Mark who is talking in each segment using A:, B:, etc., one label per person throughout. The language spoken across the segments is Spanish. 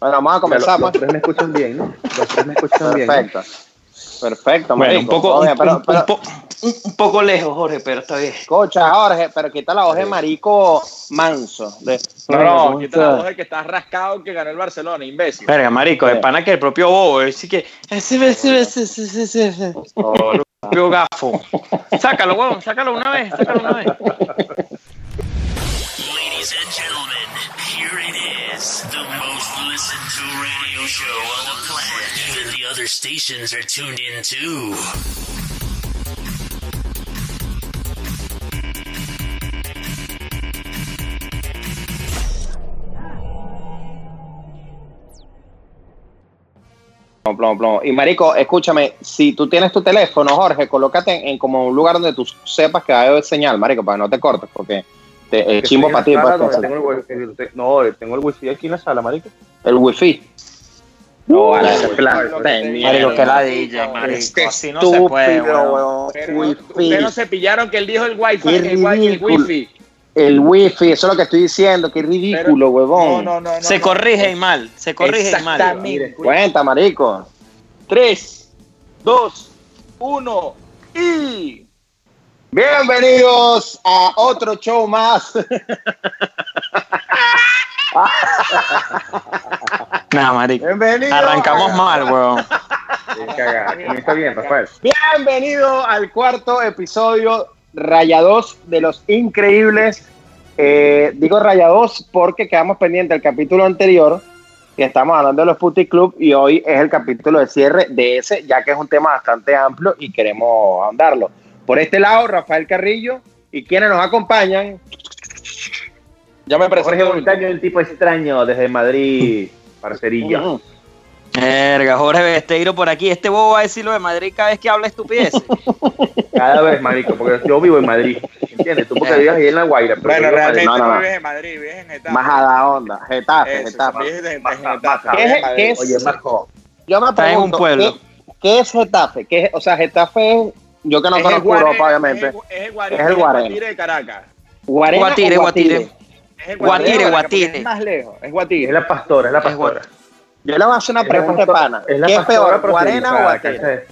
A: Bueno, vamos a comenzar,
B: Los
A: pues.
B: tres me escuchan bien, ¿no? Los tres me escuchan bien. ¿no?
A: Perfecto. Perfecto,
C: Bueno,
A: marico.
C: un poco,
A: Oye,
C: un,
A: pero,
C: un-
A: pero-
C: un po- un- un poco lejos, Jorge, pero está bien.
A: escucha, Jorge, pero quita la voz de marico manso. De,
D: No, no,
A: ¿cómo
D: quita la voz de que estás rascado que ganó el Barcelona, imbécil.
C: Verga, marico, de
A: Sí.
C: pana que el propio bobo, así que
A: Oh,
C: el propio gafo. Sácalo, huevón, sácalo una vez, sácalo una vez.
E: Ladies and gentlemen, here it is, the most listened to radio show on the planet. Even the other stations are tuned in too.
A: Plomo, plomo. Y marico, escúchame, si tú tienes tu teléfono, Jorge, colócate en, en como un lugar donde tú sepas que haber señal, marico, para que no te cortes, porque te, es
B: Que
A: chimbo para ti.
B: la No, tengo el wifi aquí en la sala, marico.
A: el wifi. No,
B: Uy,
A: plan
B: marico,
C: que la DJ, marico,
A: Qué
C: así no se puede,
D: ustedes no se pillaron que él dijo el wifi, el, wifi.
A: El wifi, eso es lo que estoy diciendo, qué ridículo, huevón.
D: no, no, no.
C: Se
D: no.
C: corrige y mal, se corrige y mal.
D: Exactamente.
A: Cuenta, marico.
D: 3, 2, 1 y...
A: Bienvenidos a otro show más.
C: Nah, marico.
A: Bienvenidos.
C: Arrancamos mal,
B: bien, Rafael.
A: Bienvenido al cuarto episodio Rayados de los Increíbles. Eh, digo Rayados porque quedamos pendientes del capítulo anterior, que estamos hablando de los Puti Club, y hoy es el capítulo de cierre de ese, ya que es un tema bastante amplio y queremos ahondarlo. Por este lado, Rafael Carrillo, y quienes nos acompañan,
D: Ya me
B: Jorge
D: presento.
B: Montaño, el tipo extraño desde Madrid, parcerilla.
A: Ujú.
C: Verga, Jorge Besteiro por aquí. Este bobo va a decir lo de Madrid cada vez que habla estupidez.
B: Cada vez, marico, porque yo vivo en Madrid. ¿Entiendes? Tú porque vives ahí en La Guaira. Pero
D: Bueno, realmente
A: No,
D: no,
A: no, no.
D: vives en Madrid, vives en Getafe.
A: más a la onda, Getafe,
D: Eso,
A: Getafe.
D: vives en-
A: ¿Qué es-
D: Madrid.
A: qué es-
B: Oye, Marco.
A: Yo me
C: Está en un
A: pregunto,
C: pueblo.
A: ¿qué, qué es Getafe? ¿Qué es- o sea, Getafe es, yo que no
D: Es
A: conozco
D: Guarena,
A: Europa, obviamente.
D: Es el, es el Guarena,
A: Es el
D: es. Guatire de Caracas.
C: Guatire,
A: o
C: Guatire.
D: Es el
C: Guatire, Guatire.
D: Es más lejos, es
B: Es
D: Guatire.
B: la pastora, es la pastora.
A: Yo le voy a hacer una
B: Es la
A: pregunta pana.
B: Es la
A: ¿Qué es peor, Guarena o
B: cancha
A: Guatire?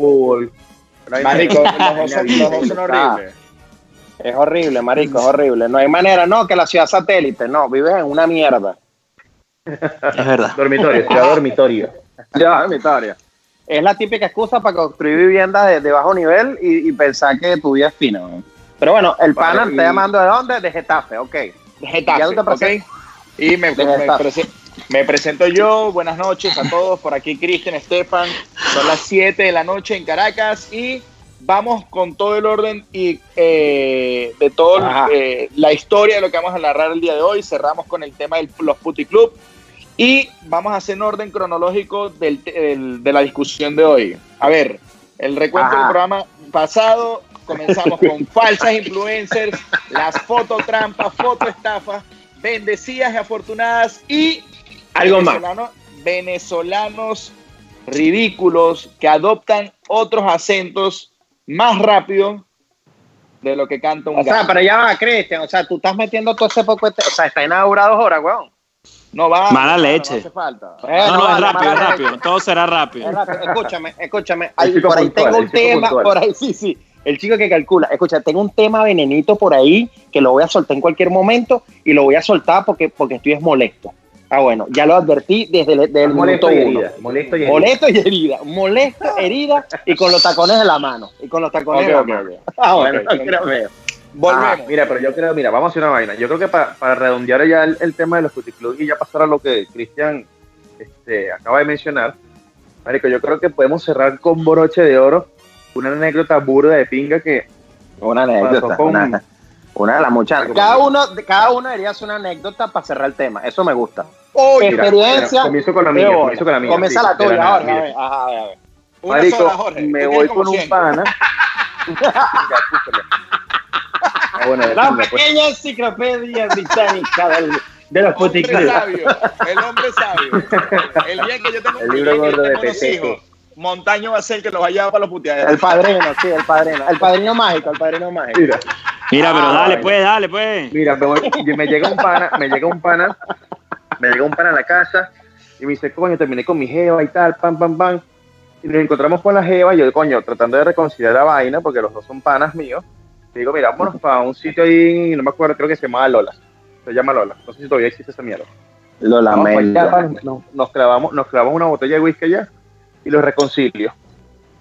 D: Marico, los dos son,
A: Ah.
D: horribles.
A: Es horrible, marico, es horrible. No hay manera, no, que la ciudad satélite, no, vives en una mierda.
C: Es verdad.
B: Dormitorio, ciudad dormitorio.
A: Ya, mi historia. Es la típica excusa para construir viviendas de, de bajo nivel y, y pensar que tu vida es fina. ¿no? Pero bueno, el pana
B: Vale,
A: está llamando de dónde? De Getafe, ok.
D: De Getafe,
A: Ya.
D: Y me,
A: De
D: me
A: Getafe.
D: prese- me presento yo, buenas noches a todos, por aquí Cristian, Estefan, son las 7 de la noche en Caracas y vamos con todo el orden y eh, de toda
A: Ajá.
D: la historia de lo que vamos a narrar el día de hoy, cerramos con el tema de los Puti Club y vamos a hacer un orden cronológico del, del- de la discusión de hoy. A ver, el recuento
A: Ajá.
D: del programa pasado, comenzamos con falsas influencers, las fototrampas, fotoestafas, bendecidas y afortunadas y
A: Algo más.
D: venezolanos, venezolanos ridículos que adoptan otros acentos más rápido de lo que canta un
A: O sea, pero ya va, Cristian, o sea, tú estás metiendo todo ese poco, o sea, está inaugurado dos horas, weón.
D: No va.
C: Mala
D: no,
C: leche.
D: No hace falta.
A: Eh,
C: No, no, es rápido, es rápido.
A: leche.
C: Todo será rápido.
A: Es rápido. Escúchame, escúchame.
B: Chico
A: por ahí
B: puntual,
A: tengo un tema,
B: puntual.
A: por ahí sí, sí. El chico que calcula. Escucha, tengo un tema venenito por ahí que lo voy a soltar en cualquier momento y lo voy a soltar porque, porque estoy es molesto. Ah, bueno, ya lo advertí desde el, desde el
B: Molesto y
A: uno.
B: herida. Molesto y herida.
A: Molesto y herida. Molesto, herida y con los tacones de la mano. Y con los tacones
D: Ok,
A: de la mano. Ah, bueno, quiero ver.
D: Volvemos.
B: Ah, mira, pero yo creo, mira, vamos a hacer una vaina. Yo creo que pa- para redondear ya el, el tema de los puticlubs y ya pasar a lo que Cristian este, acaba de mencionar, Marico, yo creo que podemos cerrar con broche de oro una anécdota burda de pinga que
A: Una anécdota.
B: Con-
A: Una, una de las muchas. Cada uno, cada uno debería hacer una anécdota para cerrar el tema. Eso me gusta.
B: Mira,
A: Experiencia.
B: mira, comienzo con la mía, comienzo con la mía.
A: Comienza
B: sí,
A: la tuya, ahora. a ver, ajá, a ver,
B: Marico,
D: sola,
B: me voy con un
D: 100.
B: pana. Ya, bueno,
A: La
B: pinga, pues.
A: pequeña enciclopedia británica del, de los
D: sabio, el hombre sabio. El día que yo tengo,
B: El libro
D: el día que yo
B: gordo de
D: hijos, Montaño va a ser el que los va a llevar para los puteaderos.
A: El padrino, sí, el padrino. El padrino mágico, el padrino mágico.
B: Mira,
C: Mira, pero
B: Ah,
C: dale, pues, dale, pues.
B: mira, me, voy- me llega un pana, me llega un pana, me llega un pana a la casa Y me dice, coño, terminé con mi jeva y tal, pam, pam, pam. Y nos encontramos con la jeva y yo, coño, tratando de reconciliar la vaina, porque los dos son panas míos. Digo, mira, vámonos para un sitio ahí, no me acuerdo, creo que se llamaba Lola. Se llama Lola. No sé si todavía existe esa mierda.
A: Lo
B: Vamos para allá,
A: lamento.
B: pan, nos, nos clavamos, nos clavamos una botella de whisky allá y los reconcilio.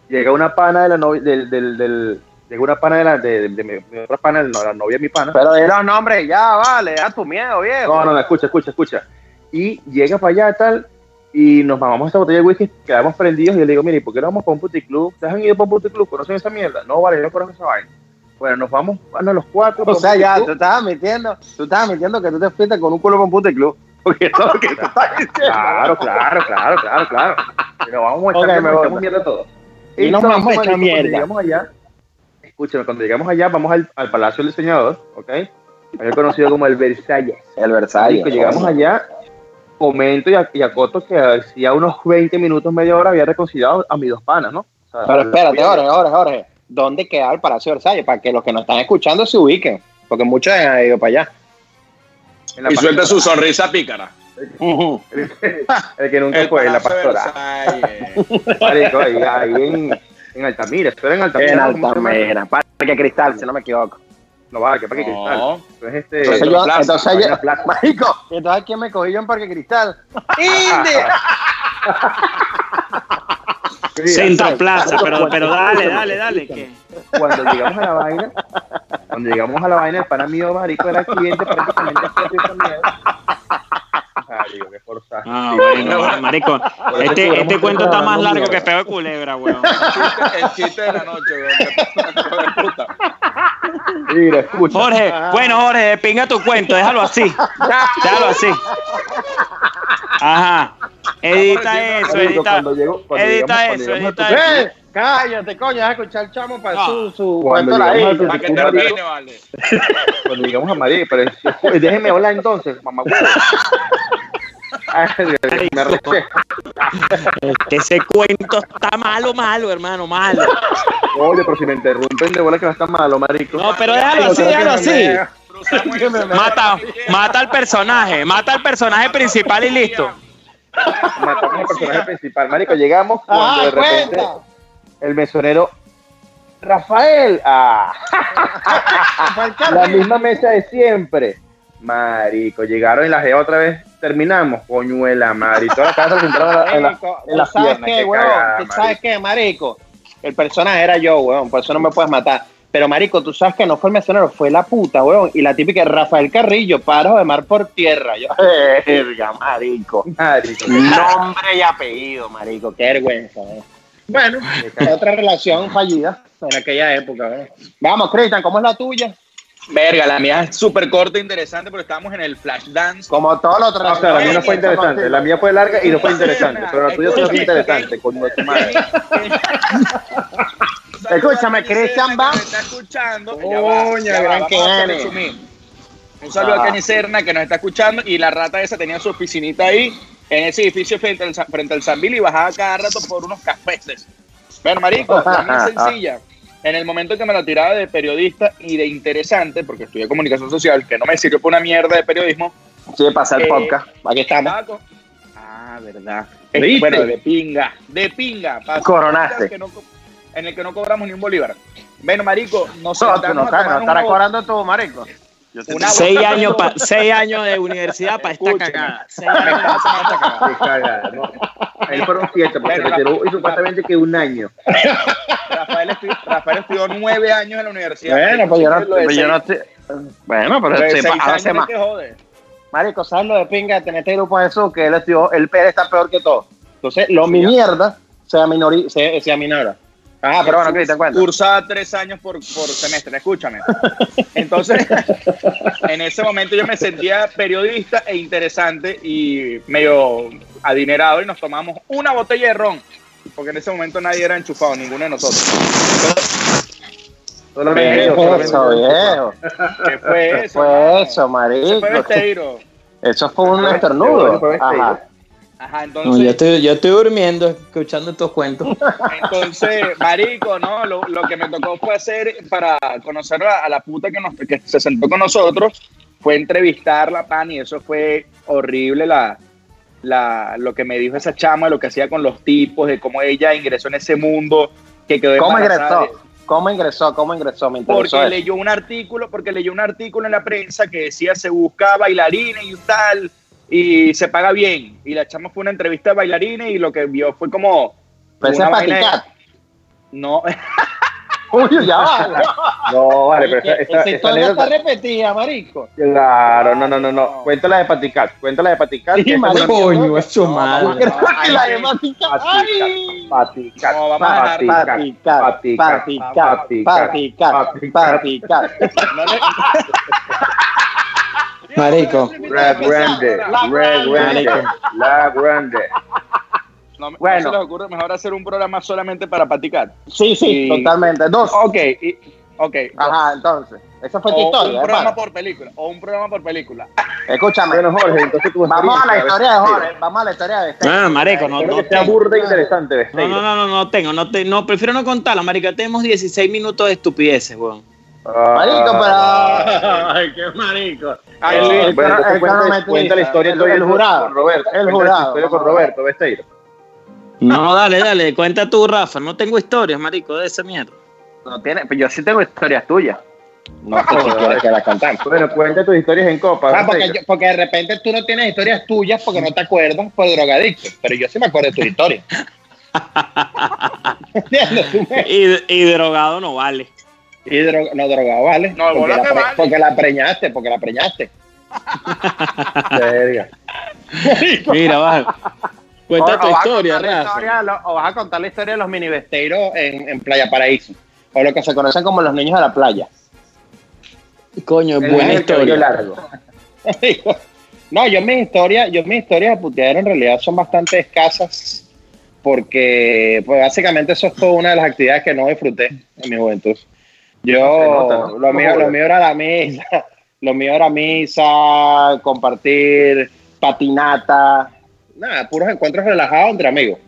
B: Llega una pana de la novia, del, del, del- llega una pana de la, de, de- de mi, mi otra pana, no, la novia de mi pana.
A: Pero di los nombres ya, vale, da tu miedo, viejo.
B: No, no, no, escucha, escucha, escucha. Y llega para allá tal, y nos mamamos esa botella de whisky, quedamos prendidos y yo le digo, mire, ¿por qué no vamos para un puticlub? ¿Ustedes han ido para un puticlub? ¿Conocen esa mierda? No, vale, yo no conozco esa vaina. Bueno, nos vamos a los cuatro.
A: O sea, ya, tú estás admitiendo, tú estás admitiendo que tú te fuiste con un culo con puto club. Porque todo lo que tú estás diciendo.
B: Claro, claro, claro, claro, claro. Pero vamos a echar
A: me
B: nos
A: gusta.
B: echamos mierda todos.
A: Y nos
B: Entonces,
A: vamos a echar mierda.
B: Cuando llegamos allá, escúchame, cuando llegamos allá, vamos al, al Palacio del Diseñador, ¿ok? Había conocido como el Versalles.
A: El Versalles.
B: Marico, llegamos allá, comento y, a- y acoto que hacía unos 20 minutos, media hora, había reconciliado a mis dos panas, ¿no? O sea,
A: Pero espérate, Jorge, Jorge, Jorge. ¿Dónde queda el Palacio de Versalles? Para que los que nos están escuchando se ubiquen. Porque muchos han ido para allá.
D: Y suelta su sonrisa pícara.
B: El que nunca
D: El
B: fue, en la pastora. Marico, ahí, ahí en, en Altamira, esto era en Altamira.
A: En
B: ¿no?
A: Altamira. Parque Cristal, si no me equivoco.
B: No vale, que para que cristal.
D: No.
B: Entonces, este,
A: Entonces yo,
D: Plaza,
A: entonces yo,
B: Plaza.
A: marico, entonces ¿quién me cogí yo en Parque Cristal? ¡Inde!
C: Centro Plaza, pero, pero dale, dale, dale. que-
B: Cuando llegamos a la vaina, cuando llegamos a la vaina, el pana mío, marico, era cliente prácticamente también. Marico, qué forzado.
C: Ah, bueno, marico. Este, este cuento está más largo que peo de culebra, weón.
D: El chiste de la noche, weón.
B: Mira, escucha.
C: Jorge, bueno, Jorge, pinga tu cuento, déjalo así. Déjalo así. Ajá. Edita eso, edita.
B: cuando llegó- cuando
C: Edita
B: llegamos-
C: eso, edita eso.
A: ¡Eh! Cállate, coño, vas a escuchar el chamo para
C: No.
A: su, su
B: Cuando al
D: Para que termine, vale.
B: Cuando llegamos a Madrid, pero pues, déjeme hablar entonces, mamá. Ay, me.
C: Este, ese cuento está malo, malo, hermano, malo.
B: Oye, pero si me interrumpen de bola que va a estar malo, marico.
C: No, pero déjalo así, déjalo así. Mata, mata al personaje, mata al personaje principal y listo.
B: Matamos al personaje principal. Marico, llegamos cuando
A: Ah,
B: de repente
A: cuenta.
B: el mesonero Rafael, ah, la misma mesa de siempre. Marico, llegaron y la jeva otra vez terminamos, coñuela, marico. Toda la casa se en la, en la, en la
A: ¿tú ¿sabes
B: pierna,
A: qué, weón?
B: cagada,
A: ¿Tú
B: marico.
A: sabes qué, marico? El personaje era yo, weón, por eso no me puedes matar. Pero, marico, tú sabes que no fue el mesonero, fue la puta, weón. Y la típica Rafael Carrillo, paro de mar por tierra. Yo, verga, marico.
B: Marico,
A: Nombre y apellido, marico. Qué vergüenza, weón. Bueno, otra relación fallida en aquella época, weón. Vamos, Cristian, ¿cómo es la tuya?
D: Verga, la mía es súper corta e interesante porque estábamos en el flash dance.
A: Como todo lo otro.
B: No, o sea, la mía no fue interesante, la mía fue larga y no fue interesante, pero la tuya sí fue interesante, de tu madre.
A: Escúchame, Cristian va.
D: Que me está escuchando. Va,
A: gran
D: resumir. Un saludo
A: Ah.
D: a Kenny Serna que nos está escuchando y la rata esa tenía su oficinita ahí en ese edificio frente al, frente al San Bill y bajaba cada rato por unos cafés. Bueno, marico, es sencilla. En el momento que me la tiraba de periodista y de interesante, porque estudié comunicación social, que no me sirvió para una mierda de periodismo,
A: Sí, pasa el
D: Eh,
A: podcast. Aquí estamos.
D: Ah, verdad. Eh,
A: ¿Viste?
D: bueno, de pinga, de pinga.
A: Coronaste.
D: que no en el que no cobramos ni un bolívar. Bueno, marico, nos
A: No, tú no
D: a
A: estás, no estarás cobrando tú, marico.
C: Seis años, pa- seis años de universidad para esta cagada. Seis años.
D: estaba haciendo esta cagada.
B: Qué cagada, ¿no? Ahí fueron siete, porque
D: Bueno,
B: se retiró y supuestamente que un año.
D: Rafael, estu- Rafael estudió nueve años en la universidad.
A: Bueno, pues yo no, pues yo no estoy. Bueno, pero
D: de
A: sí, pa-
D: años
A: hace
D: no
A: más. Marico, ¿sabes lo de pinga de tener este grupo de Jesús? Que él estudió, el Pérez está peor que todo. Entonces, lo mi mierda se, aminori, se, se aminora. Ah, pero bueno, Cristian, cuenta.
D: Cursaba tres años por, por semestre, escúchame. Entonces, en ese momento yo me sentía periodista e interesante y medio adinerado y nos tomamos una botella de ron, porque en ese momento nadie era enchufado, ninguno de nosotros.
A: ¿Qué fue
B: solamente
A: eso, viejo?
D: ¿Qué fue
A: ¿Qué
D: eso?
A: fue
D: hermano?
A: eso, marico?
D: fue.
A: Eso fue un
B: Ah,
A: estornudo.
B: fue Besteiro.
A: Ajá.
C: No,
D: entonces,
C: yo, estoy, yo estoy durmiendo escuchando estos cuentos.
D: entonces, marico, ¿no? Lo, lo que me tocó fue hacer para conocer a, a la puta que, nos, que se sentó con nosotros, fue entrevistarla, pan, y eso fue horrible la, la, lo que me dijo esa chama, lo que hacía con los tipos, de cómo ella ingresó en ese mundo, que quedó
A: ¿Cómo
D: embarazada
A: ingresó? ¿Cómo ingresó? ¿Cómo ingresó? Me
D: porque
A: eso.
D: leyó un artículo, porque leyó un artículo en la prensa que decía se busca bailarines y tal, y se paga bien. Y la chama fue a una entrevista de bailarines y lo que vio fue como
A: ese
D: una vaina de-
A: Paticat.
D: no,
A: Uy, ya va.
B: No, vale, pero esa, esa,
A: Esa historia está repetida, marico.
B: Claro, no, no, no, no. Cuéntala de Paticat. Cuéntala de Paticat.
A: Sí,
C: Coño, es su madre.
A: la de. Paticat.
B: Paticat.
D: Dejar-
A: Paticat, Paticat, Paticat, Paticat.
D: No
C: Marico.
B: La grande, la grande, la grande.
D: no,
A: Bueno.
D: no se les ocurre mejor hacer un programa solamente para Paticat.
A: Sí, sí,
D: Y-
A: totalmente. Dos.
D: Ok, y- ok.
A: Ajá, entonces. Esa fue tu
D: O
A: historia.
D: un
A: ¿eh,
D: programa por película, o un programa por película.
A: Escúchame.
B: Bueno, Jorge, entonces tu
A: Vamos a la historia de. Jorge. Vamos a la historia de este.
C: Ah, marico, no, no
B: que sea
C: tengo.
B: burda e interesante,
C: No, no, no, no, no tengo, no, te, no, prefiero no contarla, marica. Tenemos 16 minutos de estupideces, weón.
A: Marico,
B: Ah,
A: pero. Ay, qué marico.
D: Ay,
A: el
B: Bueno,
A: el
B: cuenta, la historia
A: el, el jurado.
B: con Roberto.
A: El jurado.
B: La historia con Roberto, Besteiro.
C: No, dale, dale, cuenta tú, Rafa. No tengo historias, marico, de esa mierda.
A: No tiene, pues yo sí tengo historias tuyas. No sé si quieres que las contamos.
B: Bueno, cuenta tus historias en copa.
A: Ah, porque,
B: Besteiro.
A: yo- porque de repente tú no tienes historias tuyas porque no te acuerdas por drogadicto. Pero yo sí me acuerdo de tu historia. ¿Entiendes? Tú me-
C: Y, y drogado no vale.
A: Y dro- no drogado, ¿vale?
D: No,
A: porque, la
D: que
A: pre-
D: vale.
A: porque la preñaste, porque la preñaste.
C: Mira, baja. Cuenta tu historia,
A: historia o vas a contar la historia de los minivesteiros en, en Playa Paraíso. O lo que se conocen como los niños de la playa.
C: Coño,
B: El
C: buena historia.
B: largo.
A: no, yo mis historias, yo mis historias de puteadero en realidad son bastante escasas porque pues básicamente eso es toda una de las actividades que no disfruté en mi juventud. Yo,
B: Se nota, ¿no?
A: lo, mío, lo mío era la misa, lo mío era misa, compartir, patinata, nada, puros encuentros relajados entre amigos.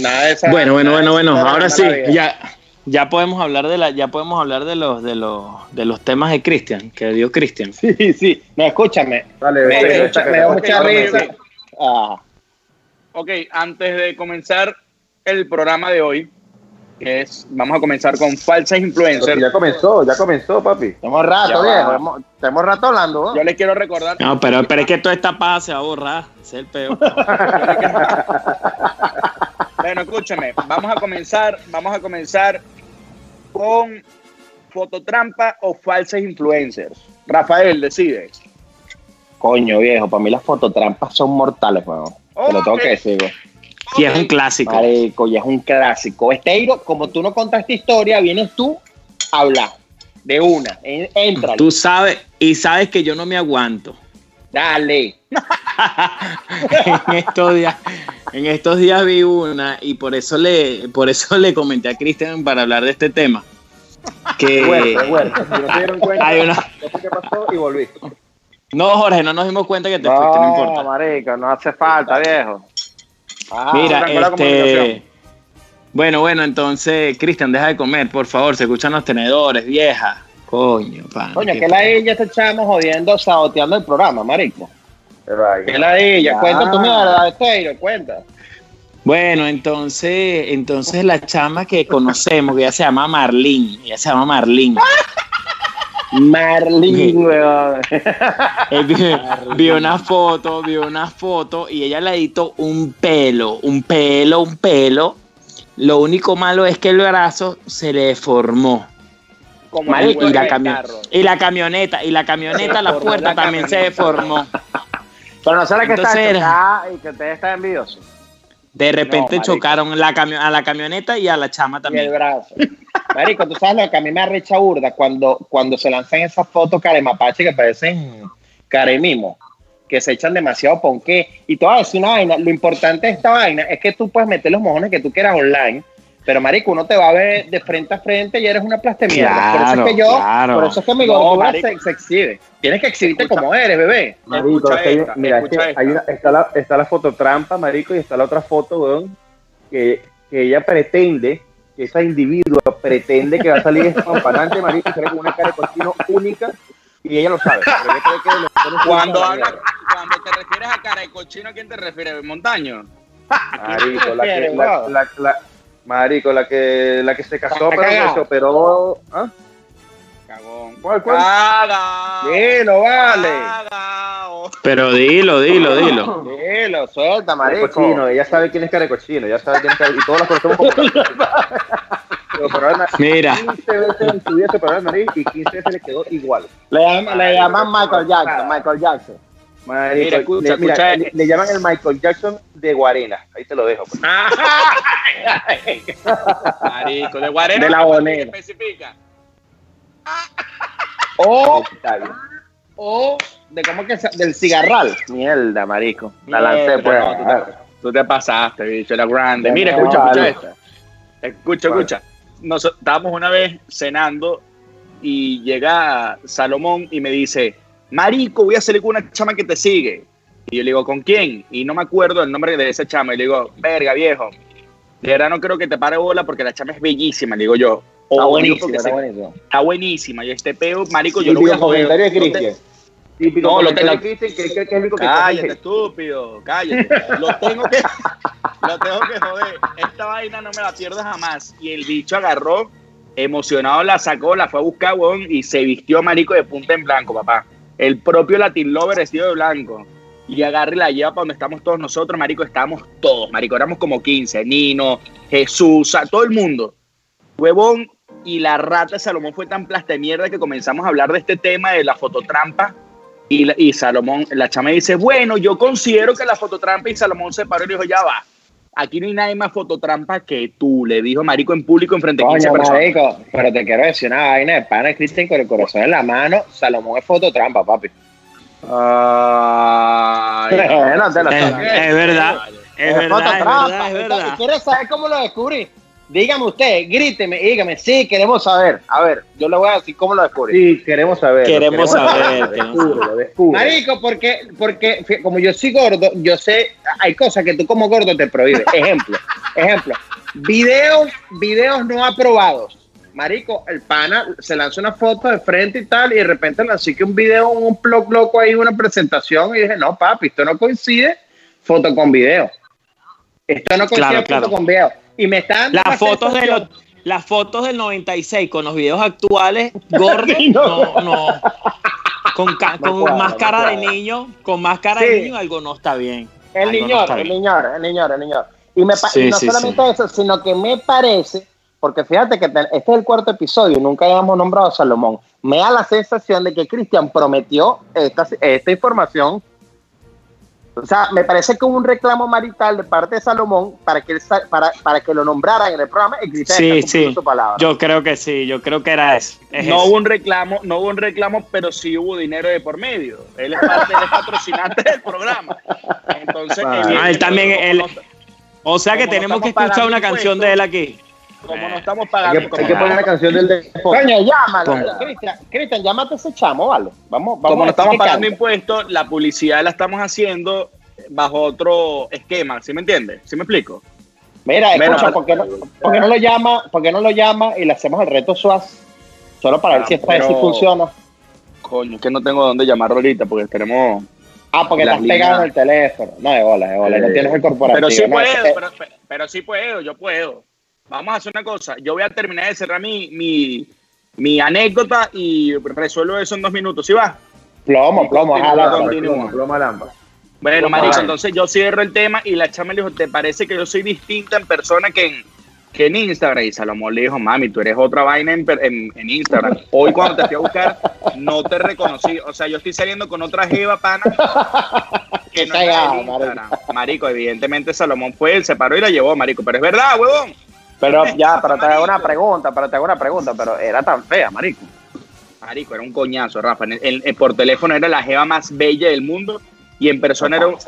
A: Nada de esa,
C: Bueno, bueno,
A: nada
C: bueno,
A: de
C: bueno.
A: esa
C: Ahora sí, ya, ya podemos hablar de la, ya podemos hablar de los, de los, de los temas de Cristian, que dio Cristian.
A: Sí, sí. No, escúchame.
B: Dale,
A: Me, me-
B: destaca,
A: me da
B: destaca.
A: mucha
D: ok,
A: risa. Ah,
D: Ok, antes de comenzar el programa de hoy, que es, vamos a comenzar con falsas influencers.
B: Ya comenzó, ya comenzó, papi.
A: tenemos rato, viejo. Tenemos rato hablando. ¿no?
D: Yo les quiero recordar,
C: No, pero, pero es que toda esta paja se va a borrar. Ese es el peor.
D: bueno, escúchame, vamos a comenzar, vamos a comenzar con fototrampa o falsas influencers. Rafael, decide.
A: Coño, viejo, para mí las fototrampas son mortales, weón. Te lo tengo que decir, weón.
C: Y es un clásico.
A: Marico, y es un clásico. Esteiro, como tú no contaste historia, vienes tú a hablar de una. En- Entra,
C: Tú sabes, y sabes que yo no me aguanto.
A: dale.
C: en estos días, en estos días vi una y por eso le, por eso le comenté a Cristian para hablar de este tema. Que
B: Fuerte, fuerte. Si no se dieron cuenta,
C: hay una.
B: no sé qué pasó y volví.
C: No, Jorge, no nos dimos cuenta que te fuiste, no importa.
A: marico, no hace falta, viejo. Ah,
C: Mira, este. Bueno, bueno, entonces, Cristian, deja de comer, por favor. Se escuchan los tenedores, vieja. Coño, pan.
A: Coño, que la ella está echamos jodiendo, saboteando el programa, marico. Que la ella, cuenta tu mierda, Esteiro, cuenta.
C: Bueno, entonces, entonces la chama que conocemos, que ella se llama Marlene, ella se llama Marlene.
A: Marlene, weón.
C: Eh, vi, vi una foto, vi una foto y ella le editó un pelo, un pelo, un pelo. Lo único malo es que el brazo se le deformó.
D: Como
A: Marico,
D: el
C: Y la,
D: carro.
C: y la camioneta, y la camioneta, la puerta
D: la
C: también se deformó.
A: Pero no será que está
C: Entonces
A: chocada y que ustedes están envidiosos.
C: De repente
A: No,
C: chocaron la a la camioneta y a la chama
A: Y el
C: también.
A: brazo. Marico, tú sabes lo que a mí me arrecha burda cuando, cuando se lanzan esas fotos caremapache que parecen caremimo, que se echan demasiado ponqué. Y te voy a decir una vaina, lo importante de esta vaina es que tú puedes meter los mojones que tú quieras online, pero marico, uno te va a ver de frente a frente y eres una plaste mierda. por eso
C: Claro,
A: es que yo,
C: claro.
A: por eso es que mi
D: No,
A: gordura se, se exhibe. Tienes que exhibirte
D: Escucha.
A: como eres, bebé.
B: Marico,
D: Escucha esta,
B: mira, es
D: escucha
B: que
D: esta.
B: hay una- está, la, está la fototrampa, marico, y está la otra foto, weón, que, que ella pretende, que esa individua pretende que va a salir espampanante, marico, y sale con una cara de cochino única, Y ella lo sabe. que
D: Cuando hablas, cuando te refieres a cara de cochino, ¿a quién te refieres? ¿Montaño?
B: Marico, la que, la- marico, la que, la que se casó, pero se operó. ¿Ah?
D: Cagón.
B: ¿Cuál, cuál?
D: Cagao.
A: Dilo, vale.
D: Cagao.
C: Pero dilo, dilo, dilo.
A: Dilo, suelta, marico.
B: cochino, ella sabe quién es cara de cochino, ella sabe quién es cara y todos la conocemos como cara de cochino. Se operó la nariz
C: Mira,
B: 15 veces en su vida se operó la nariz y 15 veces le quedó igual.
A: Le llaman Michael Jackson, Michael Jackson.
B: Marico,
D: Mira, escucha,
B: le, mira,
D: escucha.
B: le, le llaman el Michael Jackson de Guarena. Ahí te lo dejo. pues.
D: Marico, de Guarena.
A: De la bonera.
D: Especifica.
A: O, o de cómo que se- del cigarral. Mierda, marico. La lancé pues.
D: no, tú te- Tú te pasaste, bicho, era grande. Mira,
A: No,
D: escucha,
A: vale.
D: escucha esta. Escucha,
B: Vale.
D: escucha. Nos, estábamos una vez cenando y llega Salomón y me dice, Marico, voy a salir con una chama que te sigue. Y yo le digo, ¿con quién? Y no me acuerdo el nombre de esa chama. Y le digo, verga, viejo. De verdad no creo que te pare bola porque la chama es bellísima. Le digo yo.
A: Está
D: "Obvio,
A: buenísimo,
D: porque
A: está
D: se-
A: buenísimo.
D: está buenísima. Y este peo, marico, yo lo voy a joder.
B: comentario de
D: No te-
B: Cristian. Típico
D: No, lo tengo-
B: que que que
D: Cállate, estúpido, cállate. Lo tengo que, lo tengo que joder. Esta vaina no me la pierdo jamás. Y el bicho agarró, emocionado la sacó, la fue a buscar, weón, y se vistió marico de punta en blanco, papá. El propio Latin Lover vestido de blanco. Y agarra y la lleva para donde estamos todos nosotros, marico. Estábamos todos, marico. Éramos como 15. Nino, Jesús, todo el mundo. Huevón, y la rata de Salomón fue tan plasta mierda que comenzamos a hablar de este tema de la fototrampa. Y, y Salomón, la chama dice, bueno, yo considero que la fototrampa y Salomón se paró y dijo, ya va. Aquí no hay nadie más fototrampa que tú, le dijo Marico en público en frente a 15
A: Coño,
D: personas.
A: marico, pero te quiero decir una vaina de pana Cristian con el corazón en la mano. Salomón es fototrampa, papi.
D: Ay,
A: No te lo
C: es,
A: sabes.
C: es verdad, es verdad, es verdad, es verdad.
A: ¿Quieres saber cómo lo descubrí? Dígame usted, gríteme, dígame, sí, queremos saber. A ver, yo le voy a decir cómo lo descubrí.
B: Sí, queremos saber.
C: Queremos saber, queremos
B: Descúbrelo, descúbrelo.
A: Marico, porque, porque como yo soy gordo, yo sé, hay cosas que tú como gordo te prohíbes. Ejemplo, ejemplo, videos, videos no aprobados. Marico, el pana se lanza una foto de frente y tal, y de repente lancé que un video, un blog loco ahí, una presentación, y dije, no, papi, esto no coincide foto con video. Esto no coincide
C: Claro,
A: foto
C: claro.
A: con video. Y me está dando
C: Las fotos de los las fotos del 96 con los videos actuales gordos,
A: No.
C: no, no. Con, ca-
A: No
C: con
A: cuadra,
C: más
A: no
C: cara de niño, con más cara
A: Sí.
C: de niño, algo no está bien.
A: El
C: no está
A: el niñor, el niñor, el niñor. Y, me pa-
C: Sí,
A: y no
C: sí,
A: solamente eso, sino que me parece, porque fíjate que te- este es el cuarto episodio, nunca habíamos nombrado a Salomón. Me da la sensación de que Cristian prometió esta, esta información. O sea, me parece que hubo un reclamo marital de parte de Salomón para que, él para, para que lo nombraran en el programa y Cristian
C: Sí, sí.
A: su palabra.
C: Yo creo que sí, yo creo que era eso. es
D: no
C: eso.
D: hubo un reclamo, no hubo un reclamo, pero sí hubo dinero de por medio. Él es parte, es patrocinante del programa. Entonces,
B: Ah,
C: él también, él- O sea que tenemos que escuchar una canción de él aquí.
D: Como no estamos
B: Hay
D: pagando,
B: que,
D: como,
B: hay que poner la canción del de
A: Coño, llámalo. Cristian, Cristian, llámate a ese chamo, ¿vale? Vamos, vamos
D: como no estamos
A: que
D: pagando impuestos, la publicidad la estamos haciendo bajo otro esquema, ¿sí me entiendes? ¿Sí me explico?
A: Mira,
D: Bueno,
A: escucha, ¿por qué, no, por qué no lo llama, por qué no lo llama y le hacemos el reto SWAS? Solo para ver
D: Ah,
A: si, esta,
D: pero-
A: si funciona.
D: Coño, es que no tengo dónde llamarlo ahorita porque tenemos...
A: Ah, porque
D: Las
A: estás pegado en
D: líneas.
A: el teléfono. No, de bola, de bola. no
B: Eh,
A: tienes el corporativo.
D: Pero sí
A: no,
D: puedo, pero, pero- pero sí puedo, yo puedo. Vamos a hacer una cosa. Yo voy a terminar de cerrar mi, mi, mi anécdota y resuelvo eso en dos minutos. ¿Sí va?
A: Plomo, plomo,
D: Continúa.
B: Ploma, ploma lámpara.
D: Bueno, marico, entonces yo cierro el tema y la chama le dijo, ¿te parece que yo soy distinta en persona que en, que en Instagram? Y Salomón le dijo, mami, tú eres otra vaina en, per- en, en Instagram. Hoy cuando te fui a buscar, no te reconocí. O sea, yo estoy saliendo con otra jeva, pana, que no es la
A: Cagado,
D: de Instagram. Marico, evidentemente Salomón fue, él se paró y la llevó, marico. Pero es verdad, huevón.
A: Pero ya, pero te hago una pregunta, pero te hago una pregunta, pero era tan fea, marico.
D: Marico, era un coñazo, Rafa. En- en- en- por teléfono era la jeva más bella del mundo y en persona era un.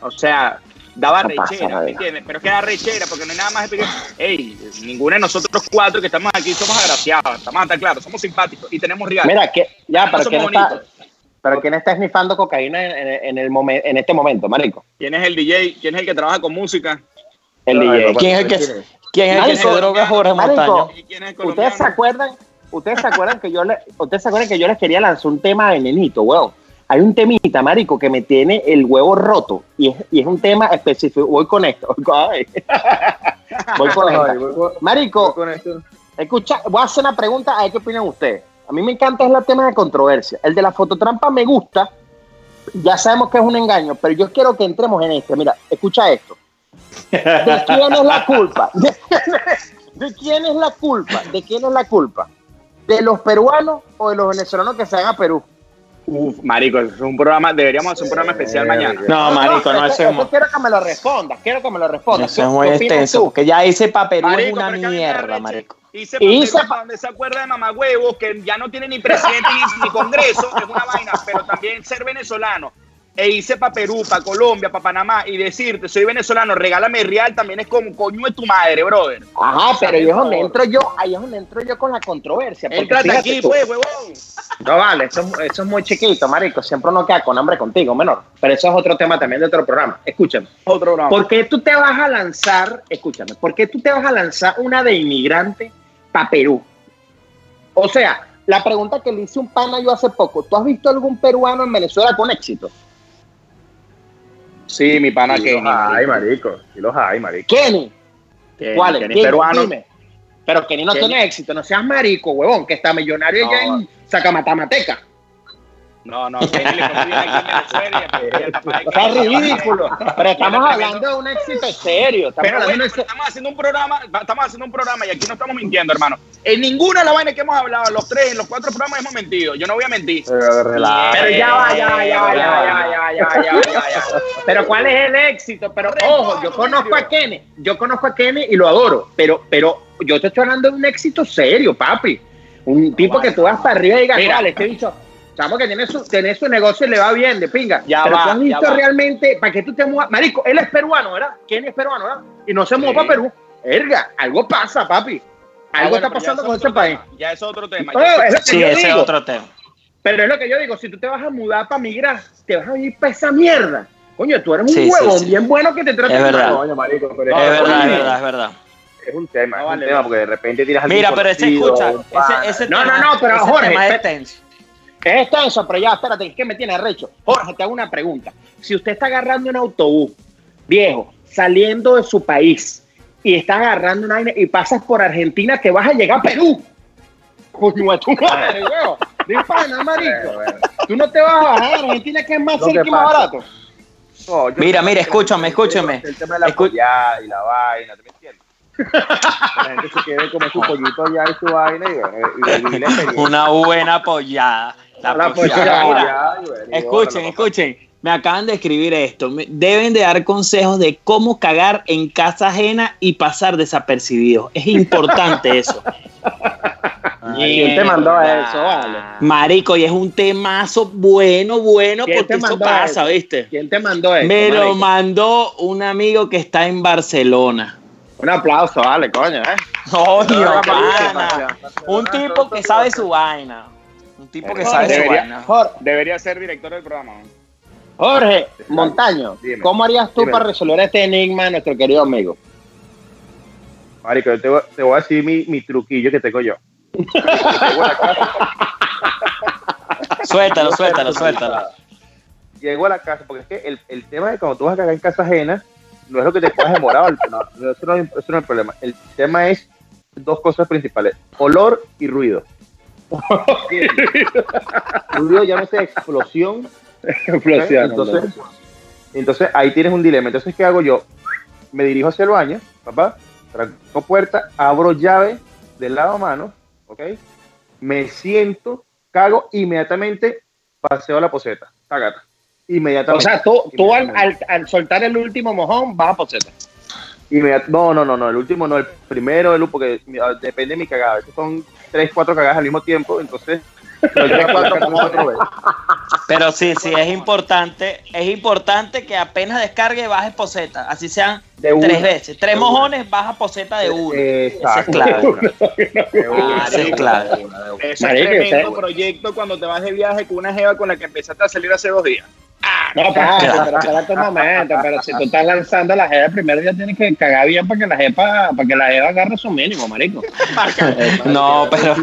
D: O sea, daba
A: No
D: rechera. ¿me entiendes? Pero es que da rechera, porque no hay nada más que, ey, ninguno de nosotros cuatro que estamos aquí somos agraciados, estamos hasta claros, somos simpáticos y tenemos real.
A: Mira, que, ya, pero ¿quién, está, pero ¿quién está esnifando cocaína en, en- en el momen- en este momento, marico?
D: ¿Quién es el DJ? ¿Quién es el que trabaja con música?
A: El DJ.
C: ¿Quién es el que-
B: ¿quién es?
C: ¿Quién es el que se droga Jorge
A: marico,
C: Montaño?
D: ¿Y quién es el
A: ¿Ustedes se acuerdan? ustedes se acuerdan que yo le, ustedes se acuerdan que yo les quería lanzar un tema de nenito, weón. Hay un temita, marico, que me tiene el huevo roto y es, y es un tema específico. Voy con esto. Ay. Voy con esto.
B: voy con-
A: Marico,
B: voy con esto.
A: Escucha, voy a hacer una pregunta a ver qué opinan ustedes. A mí me encanta es el tema de controversia. El de la fototrampa me gusta. Ya sabemos que es un engaño, pero yo quiero que entremos en este. Mira, escucha esto. ¿De quién es la culpa? ¿De quién es, de quién es la culpa? ¿De quién es la culpa? ¿De los peruanos o de los venezolanos que se van a Perú?
D: Uf, marico, eso es un programa, deberíamos hacer un programa especial mañana.
C: No, marico, no, eso es muy,
A: quiero que me lo respondas. Quiero que me lo respondas.
C: eso es
A: ¿Qué-
C: muy
A: qué opinas
C: extenso. Porque ya hice pa' Perú es
D: Marico,
C: una mierda, marico.
D: Hice
A: Y
D: papel donde se acuerda de mamagüevo, que ya no tiene ni presidente ni, ni congreso, es una vaina, pero también ser venezolano. E hice para Perú, para Colombia, para Panamá y decirte, soy venezolano, regálame real, también es como coño de tu madre, brother.
A: Ajá, pero ahí es donde entro yo, ahí es donde entro yo con la controversia.
D: Entrate aquí,
A: tú.
D: pues, huevón.
A: No vale, eso, es- eso es muy chiquito, marico. Siempre uno queda con hambre contigo, menor. Pero eso es otro tema también de otro programa. Escúchame.
D: Otro programa.
A: ¿Por qué tú te vas a lanzar, escúchame, por qué tú te vas a lanzar una de inmigrante para Perú? O sea, la pregunta que le hice un pana yo hace poco, ¿tú has visto algún peruano en Venezuela con éxito?
D: Sí, mi pana Kenny.
B: los hay,
D: marico.
B: Sí los hay, marico.
A: Kenny. ¿Cuál es?
D: Kenny
A: Dime,
D: peruano.
A: dime. Pero Kenny no
D: Kenny.
A: tiene éxito, no seas marico, huevón, que está millonario
D: No.
A: ya en Sacamatamateca.
D: No, no, Kenny le conviene aquí en Venezuela.
A: Está ridículo. Pero estamos hablando de un éxito serio. Estamos
D: Pero bueno, estamos haciendo un programa, estamos haciendo un programa y aquí no estamos mintiendo, hermano. En ninguna de las vainas que hemos hablado, los tres, en los cuatro programas hemos mentido. Yo no voy a mentir.
B: Pero relaja.
A: Pero ya va, ya, va, ya, va, ya, va, ya, va, ya, va, ya, va, ya, va, ya, va, ya. va. Pero ¿cuál es el éxito? Pero ojo, yo conozco a Kenny, yo conozco a Kenny y lo adoro, pero, pero yo te estoy hablando de un éxito serio, papi. Un tipo que tú vas para arriba y digas,
D: Mira.
A: este bicho, chamo que tiene su, tiene su negocio y le va bien, de pinga.
D: Ya
A: pero
D: va,
A: tú has visto realmente, para que tú te muevas, marico, él es peruano, ¿verdad? Kenny es peruano, ¿verdad? Y no se mudó
D: Sí.
A: para Perú. Erga, algo pasa, papi.
D: Ah,
A: Algo
D: bueno,
A: está pasando con
D: otro
A: este país.
D: tema, Ya es otro tema.
A: No,
D: ya
A: es lo que
C: Sí, ese es otro tema.
A: Pero es lo que yo digo, si tú te vas a mudar para migrar, te vas a ir para esa mierda. Coño, tú eres un
C: Sí,
A: huevo
C: sí.
A: bien bueno que te trata
C: Es verdad.
B: Coño, marico, pero
D: No,
C: Es
B: es,
C: verdad, es verdad, es verdad.
B: es un tema,
D: No,
B: es
D: vale,
B: un tema, porque de repente algún
C: Mira, pero ese escucha, ese, ese
A: No,
C: tema,
A: no, no, pero
C: ese
A: Jorge,
C: tema es extenso.
A: Es extenso, pero ya, espérate, es que me tiene arrecho. Jorge, te hago una pregunta. Si usted está agarrando un autobús viejo, saliendo de su país, y está agarrando una vaina y pasas por Argentina, te vas a llegar a Perú. Coño, a tu madre, huevo. De pana, marico.
B: Bueno.
A: Tú no te vas a bajar a Argentina, que es más
B: que
A: cerca y más barato.
B: No,
C: Mira, mira, escúchame, escúchame.
B: El tema de la
C: Escu-
B: pollada y la vaina, ¿tú me entiendes? la gente se quede como su pollito allá y su vaina y bueno, y la experiencia.
C: Una buena apoyada. La
A: La
C: Escuchen, escuchen. Me acaban de escribir esto. Deben de dar consejos de cómo cagar en casa ajena y pasar desapercibidos. Es importante eso.
A: ¿Quién te mandó eso, vale?
C: Marico, y es un temazo bueno, bueno,
A: ¿Quién
C: porque eso pasa,
A: eso?
C: ¿viste?
A: ¿Quién te mandó eso?
C: Me lo mandó un amigo que está en Barcelona.
A: Un aplauso, vale, coño, ¿eh?
C: Odio,
B: No,
C: pana. Un tipo que sabe su vaina. Tipo que sabe
D: Debería-.
A: Jorge,
D: Debería ser director del programa.
A: Jorge Montaño,
B: Dime.
A: ¿cómo harías tú
B: Dime.
A: para resolver este enigma de nuestro querido amigo?
B: Marico, yo te, voy- te voy a decir mi, mi truquillo que tengo yo. Llego a la casa,
C: Suéltalo, suéltalo, suéltalo.
B: Llego a la casa, porque es que el, el tema de cuando tú vas a cagar en casa ajena, no es lo que te puedas demorar, no, eso, no, es- eso no es el problema. El tema es dos cosas principales, olor y ruido. Ruido llámese explosión,
A: Explosión.
B: entonces, entonces ahí tienes un dilema. Entonces, ¿qué hago yo? Me dirijo hacia el baño, papá, tranco puerta, abro llave del lado a mano, ¿ok? Me siento, cago, inmediatamente paseo la poseta, cagata.
A: o
B: Inmediatamente.
A: sea, tú, tú al, al- al soltar el último mojón vas a poseta.
B: No, no, no, no, el último no, el primero, el, porque mira, depende de mi cagada. Veces son tres, cuatro cagadas al mismo tiempo, entonces. no, tres, cuatro, cuatro veces.
C: Pero sí, sí, es importante, es importante que apenas descargue bajes poseta, así sean
B: De una.
C: tres veces, tres mojones baja poseta de uno.
B: Exacto.
C: Esa es clave. Es
D: tremendo proyecto cuando te vas de viaje con una jeva con la que empezaste a salir hace dos días.
A: No, papi, pero espérate un momento, pero si tú estás lanzando la jeva, primero ya tienes que cagar bien para que la jeva, para que la jeva agarre su mínimo, marico.
C: No, pero.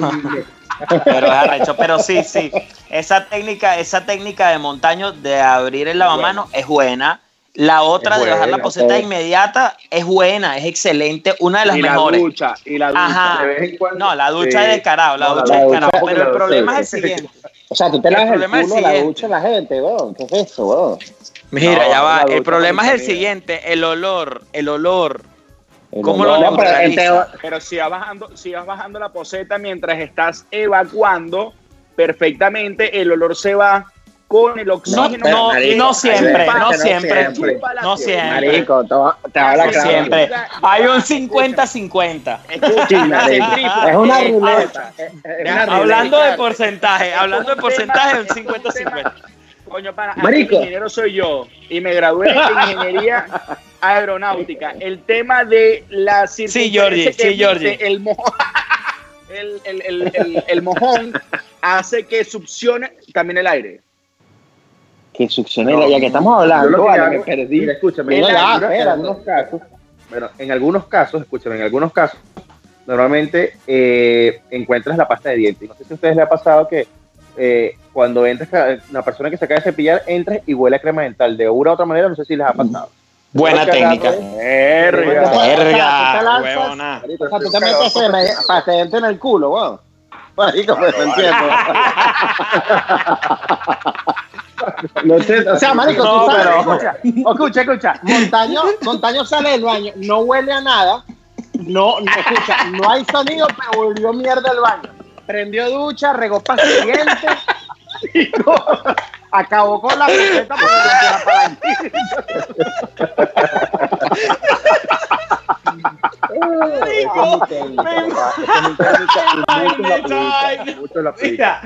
C: Pero es arrecho. Pero sí, sí. Esa técnica, esa técnica de montaño de abrir el lavamano es buena. La otra de bajar la poseta inmediata es buena, es excelente, una de las
D: y la
C: mejores.
D: ducha, y la ducha.
C: Ajá.
B: De vez en cuando-
C: No, la ducha
B: Sí.
C: es descarado, la
B: No, la
C: ducha es
A: ducha
C: descarado. Pero el problema es el siguiente.
A: O sea, tú te
C: El
A: lavas el,
C: problema es
A: culo
C: el
A: a la
C: siguiente.
A: ducha la gente, weón. ¿Qué es eso, weón?
C: Mira,
B: No,
C: ya va. El problema es el siguiente, el olor, el olor.
A: El
C: ¿Cómo
A: olor.
C: lo
A: No, pero
D: Pero si vas bajando, si vas bajando la poseta mientras estás evacuando, perfectamente el olor se va con el
C: No,
D: oxígeno.
C: no,
A: marico,
C: no siempre, no siempre, no siempre,
A: Marico, te, te habla
C: no
A: claro.
C: siempre. Hay un 50-50.
D: Escucha,
A: Sí, marico.
D: centrífuga.
A: Es una ruleta. Es, es una
D: Déjame
A: ruleta.
C: Hablando de porcentaje, hablando de porcentaje, un 50-50.
D: Coño, para,
A: Marico.
D: el ingeniero soy yo y me gradué en ingeniería aeronáutica. El tema de la circunferencia
C: Georgie, sí, Georgie.
D: El, mo- el, el, el, el- el mojón hace que succione también el aire.
A: Que succione, ya que estamos hablando,
B: que
A: vale,
B: hago-
A: me perdí.
B: Mira, escúchame, en,
A: ya,
B: algunos, en
A: espérate.
B: algunos casos, bueno, en algunos casos, escúchame, en algunos casos, normalmente eh, encuentras la pasta de dientes. No sé si a ustedes les ha pasado que eh, cuando entras, una persona que se acaba de cepillar, entras y huele a crema dental. De una u otra manera, no sé si les ha pasado.
C: Buena técnica.
D: Verga.
C: Verga,
A: O sea, tú te metes pasta de en el culo, weón. Marico, pues te entiendo. O sea, marico,
C: No,
A: tú sabes,
C: pero-
A: escucha, escucha, escucha. Montaño, Montaño sale del baño, no huele a nada, no, no escucha, no hay sonido, pero volvió mierda el baño. Prendió ducha, regó y co- acabó con la receta porque
B: la.
C: Mira,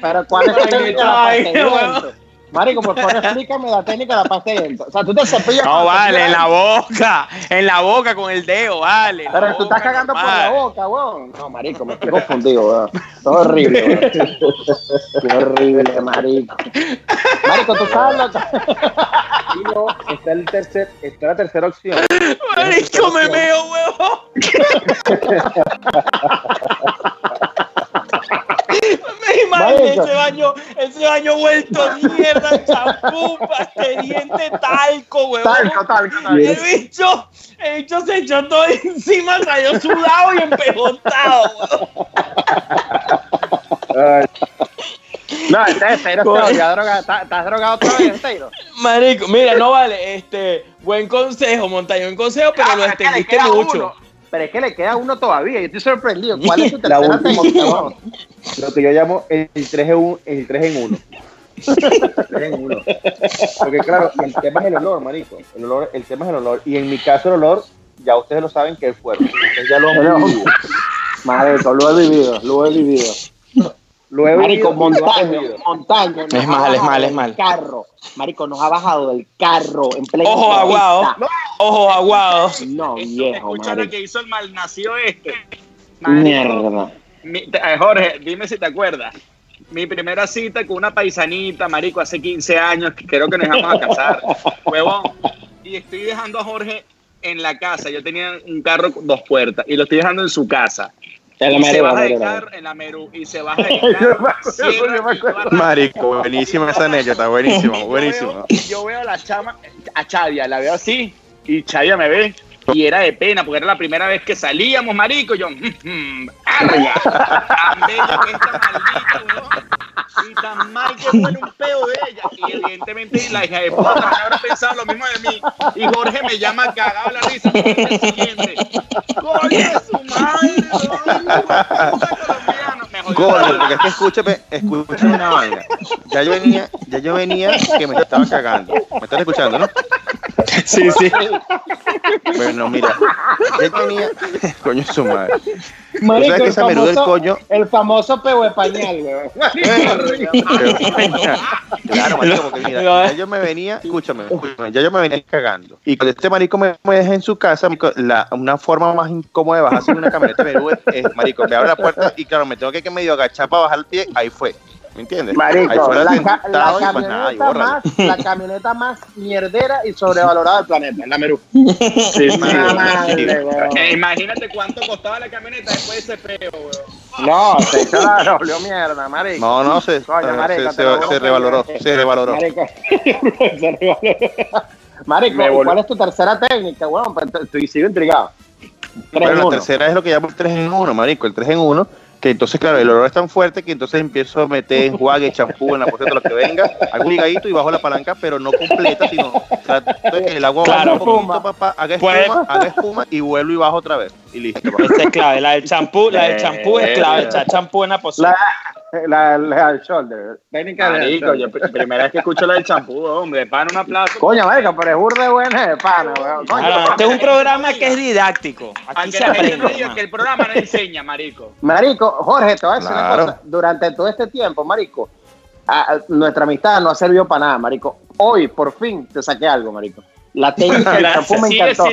A: Pero ¿cuál es la Marico, por favor, explícame la técnica de la pasta de dientes. O sea, tú te cepillas.
C: No vale, en la boca, en la boca con el dedo, vale.
A: Pero tú estás cagando por la boca, weón. No, marico, me estoy confundido, weón. Todo horrible, weón. Qué horrible, marico. Marico, tú sabes lo
B: no, está, el tercer, está la tercera opción.
C: Marico, me meo, huevo. Ese baño, ese baño vuelto mierda, champú, diente, talco, huevón.
A: Talco, talco.
C: El bicho, el bicho se echó todo encima, salió sudado y empejotado, huevón.
A: No, este es Teiro, este. ¿Estás drogado otra vez, Teiro?
C: Marico, mira, no vale, este, buen consejo, montaño, buen consejo, pero lo
A: Ah, le
C: extendiste mucho.
A: uno. Pero es que le queda uno todavía. Yo estoy sorprendido. ¿Cuál es tu
B: La
A: tercera
B: última opción.
A: weón?
B: lo que yo llamo el 3 en 1. El 3 en 1. 3 en 1. Porque claro, el tema es el olor, marico. El, olor, el tema es el olor. Y en mi caso el olor, ya ustedes lo saben que es fuerte. Ustedes ya lo han vivido.
A: Marico, lo he vivido, lo he vivido.
B: Lo he
A: Marico, montaño, montaño.
C: Es mal, es mal, es mal.
A: Carro. Marico, nos ha bajado del carro en pleno.
C: Ojo aguado,
A: autopista.
C: ojo aguado.
A: No, viejo,
D: escucha lo que hizo el malnacido este. Marico,
A: Mierda.
D: mi- eh, Jorge, dime si te acuerdas. Mi primera cita con una paisanita, marico, hace 15 años, que creo que nos íbamos a casar, huevón. Y estoy dejando a Jorge en la casa. Yo tenía un carro con dos puertas y lo estoy dejando en su casa.
A: En la
D: Y se
A: la Merú.
D: carro en la Meru y se.
F: Marico, buenísima esa anécdota, buenísimo,
D: Yo
F: buenísimo.
D: veo- Yo veo a la chama, a Chavia, la veo así, y Chavia me ve, y era de pena, porque era la primera vez que salíamos, marico, y yo, "Mm, ¡arga! Tan bella que esta maldita, weón. Y tan mal que huele un peo de ella. Y evidentemente la hija de puta me habrá pensado lo mismo de mí. Y Jorge me llama cagado la risa el siguiente. ¡Coño su madre! weón! ¡Puta colombiano! Me jodió.
F: Coño, porque es que escúchame, escúchame una vaina. Ya yo venía, ya yo venía que me estaba cagando. ¿Me estás escuchando, no?
C: Sí, sí.
F: Bueno, mira, ya yo venía, coño su madre.
A: Marico,
F: sabes que
A: el famoso-
F: coño-
A: El famoso peo de pañal, weón.
F: Claro, marico, porque mira, ya yo me venía, escúchame, escúchame, ya yo me venía cagando. Y cuando este marico me, me deja en su casa, marico, la, una forma más incómoda de bajarse en una camioneta Merú es, es, marico, me abre la puerta y claro, me tengo que, que medio agachar para bajar el pie, ahí fue.
B: ¿Me entiendes?
A: Marico, la, ca- la
B: pues nada,
A: camioneta
B: bórralo.
A: más, la camioneta más mierdera y sobrevalorada del planeta, la Merú.
B: Sí, sí,
A: Madre.
D: Eh, imagínate cuánto costaba la camioneta después de ese peo, weón.
A: No, se echó la doble mierda, marico.
B: No, no, se,
A: Coño,
B: se-
A: marico,
B: se, se
A: que-
B: revaloró, se revaloró.
A: Marico, se revaloró. Marico,
D: Me
A: ¿y
D: voló.
A: ¿cuál es tu tercera técnica, weón? Pues, Estoy sigo intrigado.
B: Bueno,
A: en
B: la tercera es lo que llamo el 3 en 1, marico, el 3 en 1, que entonces, claro, el olor es tan fuerte que entonces empiezo a meter enjuague, champú en la poseta, lo que venga, hago un ligadito y bajo la palanca, pero no completa, sino trato de que el agua
C: Claro.
B: baje un poquito, papá, haga
C: Puede-
B: espuma, haga espuma y vuelvo y bajo otra vez. Y listo, papá.
C: Esa es clave. La del champú, la del champú es clave. Echar champú en la poseta.
A: La, la, la del shoulder. Técnica de
D: Marico, yo pr- primera vez que escucho la del champú, hombre, de pan un aplauso.
A: Coño, marico, pero es burda de buena de pana, weón.
C: Ahora, este es un programa que es didáctico. Aquí se aprende.
D: que el programa no enseña, marico.
A: Marico, Jorge, te voy a decir una cosa. Durante todo este tiempo, Marico, a- a- nuestra amistad no ha servido para nada, Marico. Hoy, por fin, te saqué algo, Marico. La técnica del champú me encantó.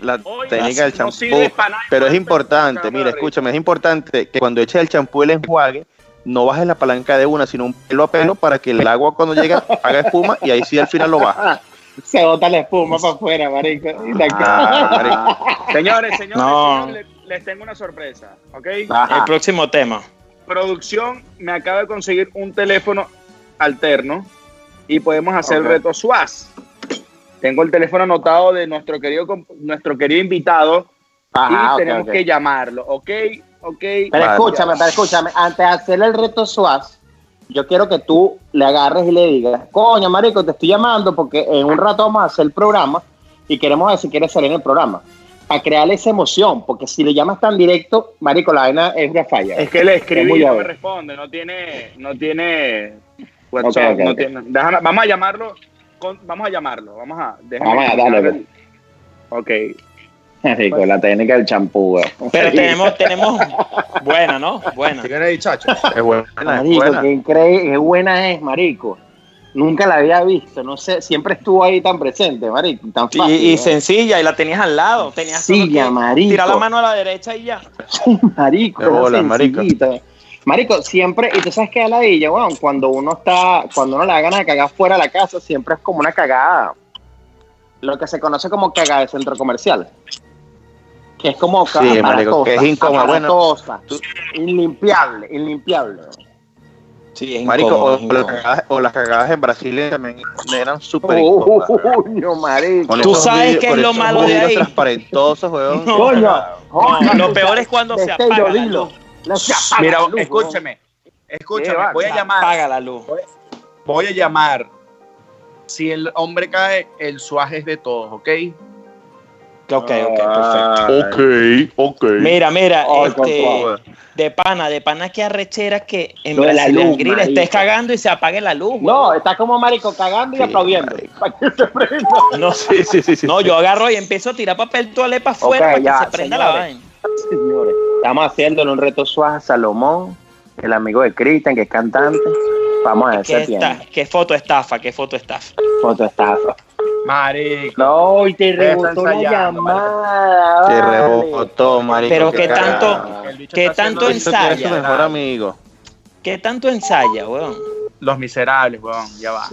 B: La técnica del champú. Pero es importante, mira, escúchame, es importante que cuando eches el champú el enjuague, no bajes la palanca de una, sino un pelo a pelo para que el agua cuando llega haga espuma y ahí sí al final lo baja.
A: Se bota la espuma para afuera, Marico.
B: Ah, marico.
D: Señores, señores,
C: No.
D: señores, les, les tengo una sorpresa, ¿ok?
A: Ajá.
C: El próximo tema.
D: Producción me acaba de conseguir un teléfono alterno y podemos hacer el reto SWAS. Tengo el teléfono anotado de nuestro querido, nuestro querido invitado
A: Ajá,
D: y tenemos que llamarlo, ¿ok? ¿Ok?
A: Pero
B: Vale.
A: escúchame, pero escúchame. Antes de hacer el reto SWAS, yo quiero que tú le agarres y le digas, coño, Marico, te estoy llamando porque en un rato vamos a hacer el programa y queremos ver si quieres salir en el programa. Para crearle esa emoción, porque si le llamas tan directo, Marico, la vaina es una falla.
D: Es que le
A: Es
D: escribí y no me responde, no tiene, no tiene WhatsApp,
A: Ok, ok,
D: no
A: ok.
D: tiene- déjame- vamos a llamarlo, con- vamos a llamarlo, vamos a, déjame
A: Vamos a darle,
D: llamarlo. Ok,
A: Marico, la técnica del champú.
C: Pero tenemos, tenemos. Buena, ¿no? Buena.
B: Es buena, es
A: Marico,
B: buena.
A: qué increíble, qué buena es, Marico. Nunca la había visto, no sé, siempre estuvo ahí tan presente, Marico, tan
C: Y,
A: fácil.
C: y
A: ¿no?
C: sencilla, y la tenías al lado. Tenías que
A: marico.
C: Tirar la mano a la derecha y ya.
A: marico,
B: bolas, marico.
A: Marico, siempre, y tú sabes que a la ladilla, weón, cuando uno está, cuando uno le da ganas de cagar fuera de la casa, siempre es como una cagada, lo que se conoce como cagada de centro comercial. Que es como
B: Sí, marico, que es incómodo. Bueno,
A: inlimpiable, inlimpiable.
C: Sí, es
B: Marico,
C: incómodo,
B: o, las
C: incómodo.
B: cagadas, o las cagadas en Brasil también eran súper incómodas.
A: Coño, marico.
C: Tú sabes qué es lo malo de ahí.
B: transparentosos, weón.
C: No.
A: Coño,
C: No, lo peor es cuando se apaga la luz.
A: No se apaga
D: mira,
A: la luz,
D: escúchame, escúchame, voy a llamar,
C: Apaga la luz.
D: voy a llamar, si el hombre cae, el suaje es de todos, ¿ok?
C: Ok, ok,
A: Ah.
C: perfecto.
B: Ok, ok.
C: Mira, mira, este, de pana, de pana que arrechera que en
A: la
C: Brasil en
A: luz,
C: grill estés cagando y se apague la luz.
A: No, está como marico cagando y
B: Sí,
A: aplaudiendo. Para que se prenda.
C: no,
B: Sí, sí, sí, sí.
C: no, yo agarro y empiezo a tirar papel toalé para afuera
A: Ok,
C: para
A: ya,
C: que se prenda la vaina.
A: Señores, estamos haciéndole un reto suave a Salomón, el amigo de Cristian, que es cantante. Vamos a ver
C: ¿Qué,
A: tiene
C: qué foto estafa, qué foto estafa.
A: foto estafa.
D: Marico.
A: No, y te rebotó la llamada. Vale.
B: rebotó, marico.
C: Pero
B: qué
C: tanto- ¿Qué tanto ensaya?
B: mejor amigo.
C: ¿Qué tanto ensaya, weón?
D: Los miserables, weón, ya va.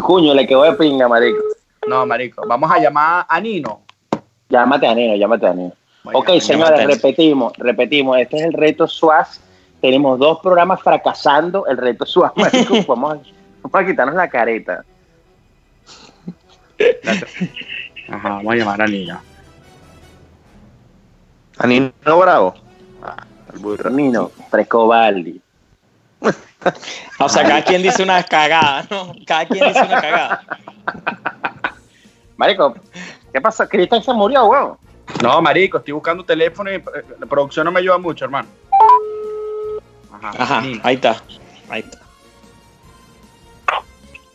A: Coño, le quedó de pinga, marico.
D: No, marico, vamos a llamar a Nino.
A: Llámate a Nino, llámate a Nino.
D: Voy
A: Ok, señores, repetimos, repetimos. Este es el reto SWAS. Tenemos dos programas fracasando el reto SWAS, marico. vamos, a, vamos a quitarnos la careta.
D: Ajá, vamos a llamar a Nino.
B: Anino Bravo. Ah, el.
A: Nino, Frescobaldi.
C: O sea, cada quien dice una cagada, ¿no? Cada quien dice una cagada.
A: Marico, ¿qué pasó? Cristian se murió, weón.
D: No, marico, estoy buscando teléfono y eh, la producción no me ayuda mucho, hermano. Ajá,
C: Ajá,
D: Nino.
C: ahí está. Ahí está.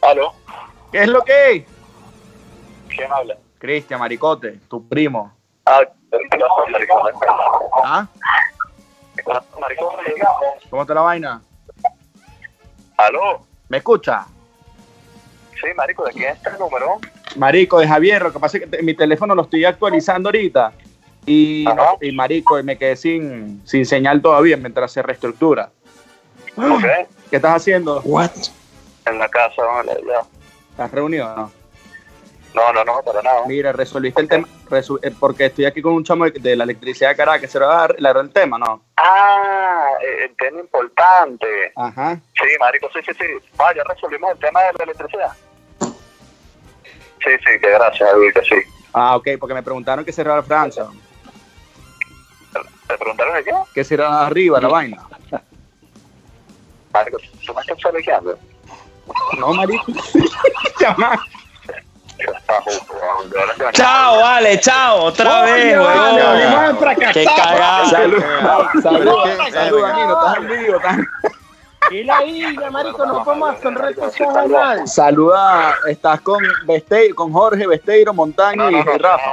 G: ¿Aló?
D: ¿Qué es lo que es?
G: ¿Quién habla?
D: Cristian, maricote, tu primo.
G: Ah.
D: ¿Ah? ¿Cómo está la vaina?
G: ¿Aló?
D: ¿Me escucha?
G: Sí, marico, ¿de quién es este número?
D: Marico, de Javier, lo que pasa es que mi teléfono lo estoy actualizando ahorita. Y, y marico, y me quedé sin, sin señal todavía mientras se reestructura. ¿Qué estás haciendo?
C: What?
G: En la casa, vale, ya.
D: ¿Estás reunido o no?
G: No, no, no, para nada.
D: Mira, resolviste el tema, resu- eh, porque estoy aquí con un chamo de, de la electricidad de Caracas, ¿se va a dar el tema, no?
G: Ah, eh, el tema importante.
D: Ajá.
G: Sí, marico, sí, sí, sí. Ah, ya resolvimos el tema de la electricidad. Sí, sí, que gracias, David, que sí.
D: Ah, ok, porque me preguntaron que cerrara Francia,
G: ¿Te preguntaron de qué?
D: que cerrara arriba la vaina.
G: Marico, ¿tú me estás chalequeando?
D: No, marico. Llama.
C: Chao, vale, chao, otra vez,
A: vale.
C: Qué cagada.
D: Salud, salud,
B: Pero es que-
D: salud, Danilo, estás en vivo. estás-
A: Y la isla, marico, no podemos hacer retos a nadie.
D: Saluda, estás con Besteiro, con Jorge Besteiro,
G: no,
D: y Rafa.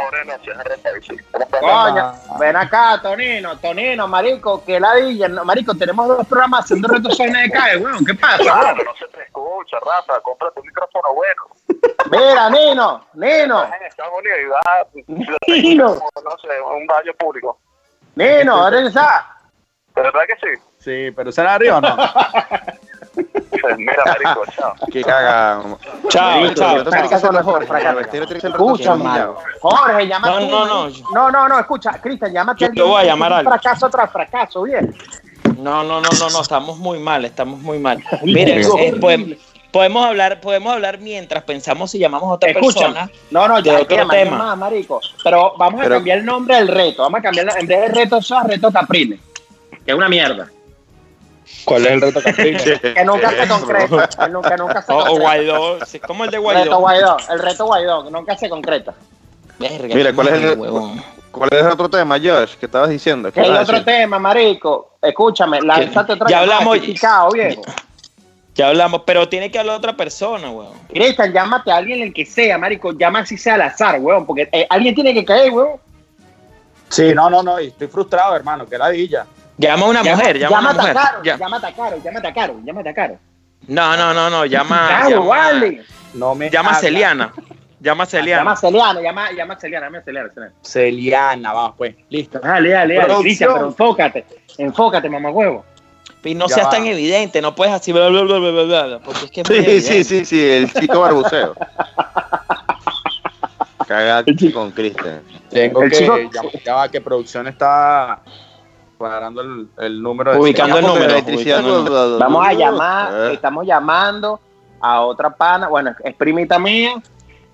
A: Coño, ven acá, Tonino, Tonino, marico, que ladilla, no, marico, tenemos dos programas haciendo retos a de cae, weón, ¿qué pasa?
G: Claro, no se te escucha, Rafa, cómprate un micrófono bueno.
A: Mira, Nino, Nino,
G: Estás en Estados Unidos y vas
A: Nino,
G: no sé, un baño público.
A: Nino, ¿eres esa?
G: ¿De verdad que sí?
D: Sí, pero será arriba o no.
G: Mira, marico, chao.
B: Qué caga.
C: Chao, chao.
B: que hacer mejor. El
A: Escucha, mano. Jorge, llama
C: No, no, no.
A: No, no, no, escucha, Cristian, llámate
C: Yo te voy a llamar
A: es
C: a alguien.
A: Fracaso tras fracaso, bien.
C: No, no, no, no, no, estamos muy mal, estamos muy mal. Miren, eh, podemos, podemos hablar, podemos hablar mientras pensamos si llamamos a otra
A: Escucha,
C: persona.
A: no, no,
C: de
A: ya que
C: otro tema.
A: más, marico. Pero vamos a
B: Pero-
A: cambiar el nombre del reto. Vamos a cambiar, en vez de reto eso a reto Capriles. Que es una mierda.
D: ¿Cuál es el reto?
A: Que nunca se concreta. Que nunca, nunca se
C: O, o
A: concreta.
C: Guaidó, sí, como el de
A: Reto
C: Guaidó.
A: Guaidó. El reto Guaidó, que nunca se concreta.
C: Verga,
B: Mira, ¿cuál es el-
C: huevón.
B: ¿Cuál es el otro tema, Josh? que estabas diciendo? ¿Qué a
A: otro tema, marico. Escúchame, lánzate otra
C: Ya hablamos-
A: viejo.
C: Ya hablamos, pero tiene que hablar otra persona, huevón.
A: Cristian, llámate a alguien el que sea, marico. Llama así sea al azar, weón. Porque eh, alguien tiene que caer, weón.
D: Sí, no, no, no, y estoy frustrado, hermano, que ladilla.
C: Llama a una mujer, llama a una mujer.
A: a Caro,
C: Ya-
A: llámate a Caro, llámate a Caro, llámate a Caro.
C: No, no, no, no, llama.
A: Caro,
C: llama,
A: vale.
D: No me
C: llama a
D: habla.
C: Celiana. Llama a
A: Llama
C: Celiana.
A: a Celiana, llama, llama a Celiana, llama a Celiana. Celiana.
D: Celiana, vamos, pues, listo.
A: Dale, dale, dale. Cristian, pero enfócate. Enfócate, mamá huevo.
C: Y no
D: Ya
C: seas
D: va.
C: tan evidente, no puedes así, bla, bla, bla, bla, bla, bla, porque es que es muy
B: Sí, sí, sí, sí, el chico barbuceo. Caga con Cristian.
D: Tengo
A: El
D: que,
A: chico-
D: ya, ya va, que producción está cuadrando el, el número de
C: Ubicando el
B: Porque
C: número,
B: electricidad
C: ubicando el
A: Vamos a
B: lo-
A: llamar,
B: Eh.
A: estamos llamando a otra pana, bueno, es primita mía,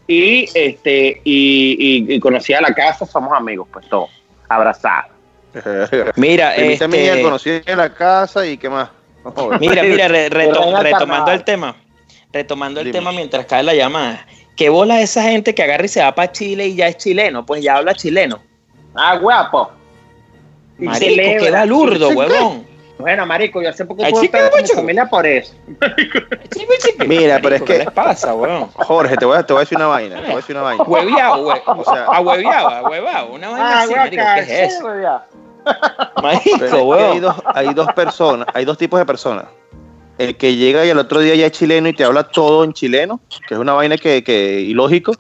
A: y este, y, y, y conocida la casa, somos amigos, pues todos, abrazados.
C: Mira,
B: Primita
C: este,
B: mía, conocí en la casa y qué más. Joder.
C: mira, mira, re- retomando el tema, retomando el
B: Dime.
C: tema mientras cae la llamada. ¿Qué bola esa gente que agarra y se va para Chile y ya es chileno? Pues ya habla chileno.
A: Ah, guapo.
C: Marico,
A: Sí, sí.
C: huevón.
A: Bueno, marico, yo hace poco tuve mi familia por eso.
B: Mira, pero es
C: ¿qué
B: que-
C: les pasa, huevón?
B: Jorge, te voy, a, te voy a decir una vaina. Te voy a decir una vaina.
C: Hueviado, hue-
B: O sea-
C: ahueviado, ahuevado, una vaina
A: Ah,
C: así, marico, ¿qué es eso? Marico,
B: que hay, dos, hay dos personas, hay dos tipos de personas. El que llega y el otro día ya es chileno y te habla todo en chileno, que es una vaina que, que ilógico.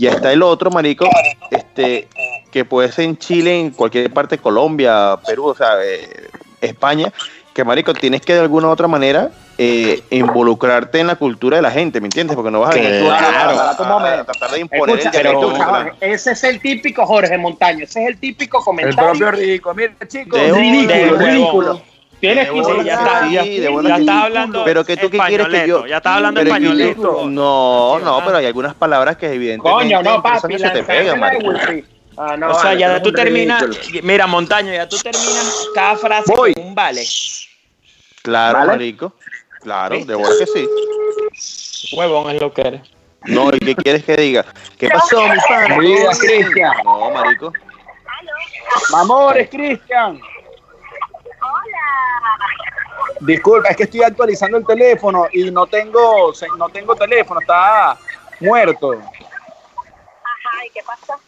B: Y está el otro, marico, este, que puede ser en Chile, en cualquier parte de Colombia, Perú, o sea, eh, España, que marico, tienes que de alguna u otra manera eh, involucrarte en la cultura de la gente, ¿me entiendes? Porque no vas a venir
A: Claro,
B: a, a- tratar de imponer
A: Escucha,
B: el.
A: Jorge, ese es el típico Jorge Montaño, ese es el típico
D: El
A: comentario.
D: propio rico. Mira, chicos.
B: De
A: ridículo,
C: de
A: ridículo. Tienes que
C: Sí, ya está,
B: sí,
C: ya,
B: de bola,
C: ya
B: sí.
C: está hablando
B: Pero que tú qué quieres que yo-
C: Ya está hablando
B: Pero es que-
C: españolito.
B: No, no, pero hay algunas palabras que evidentemente
A: Coño, no, papi,
B: se te pegan.
A: Ah, no,
C: o sea,
A: vale,
C: ya tú terminas, mira, Montaño, ya tú terminas cada frase
D: Voy.
C: con un vale.
B: Claro,
A: ¿Vale?
B: marico. Claro, de bola que sí.
C: Huevón es lo que eres.
B: No, ¿y qué quieres que diga? ¿Qué pasó, mi pana?
D: Mira, Cristian.
B: No, marico.
D: Amores, Cristian. Disculpa, es que estoy actualizando el teléfono y no tengo, se- no tengo teléfono, está muerto.
H: Ajá, ¿y qué pasa?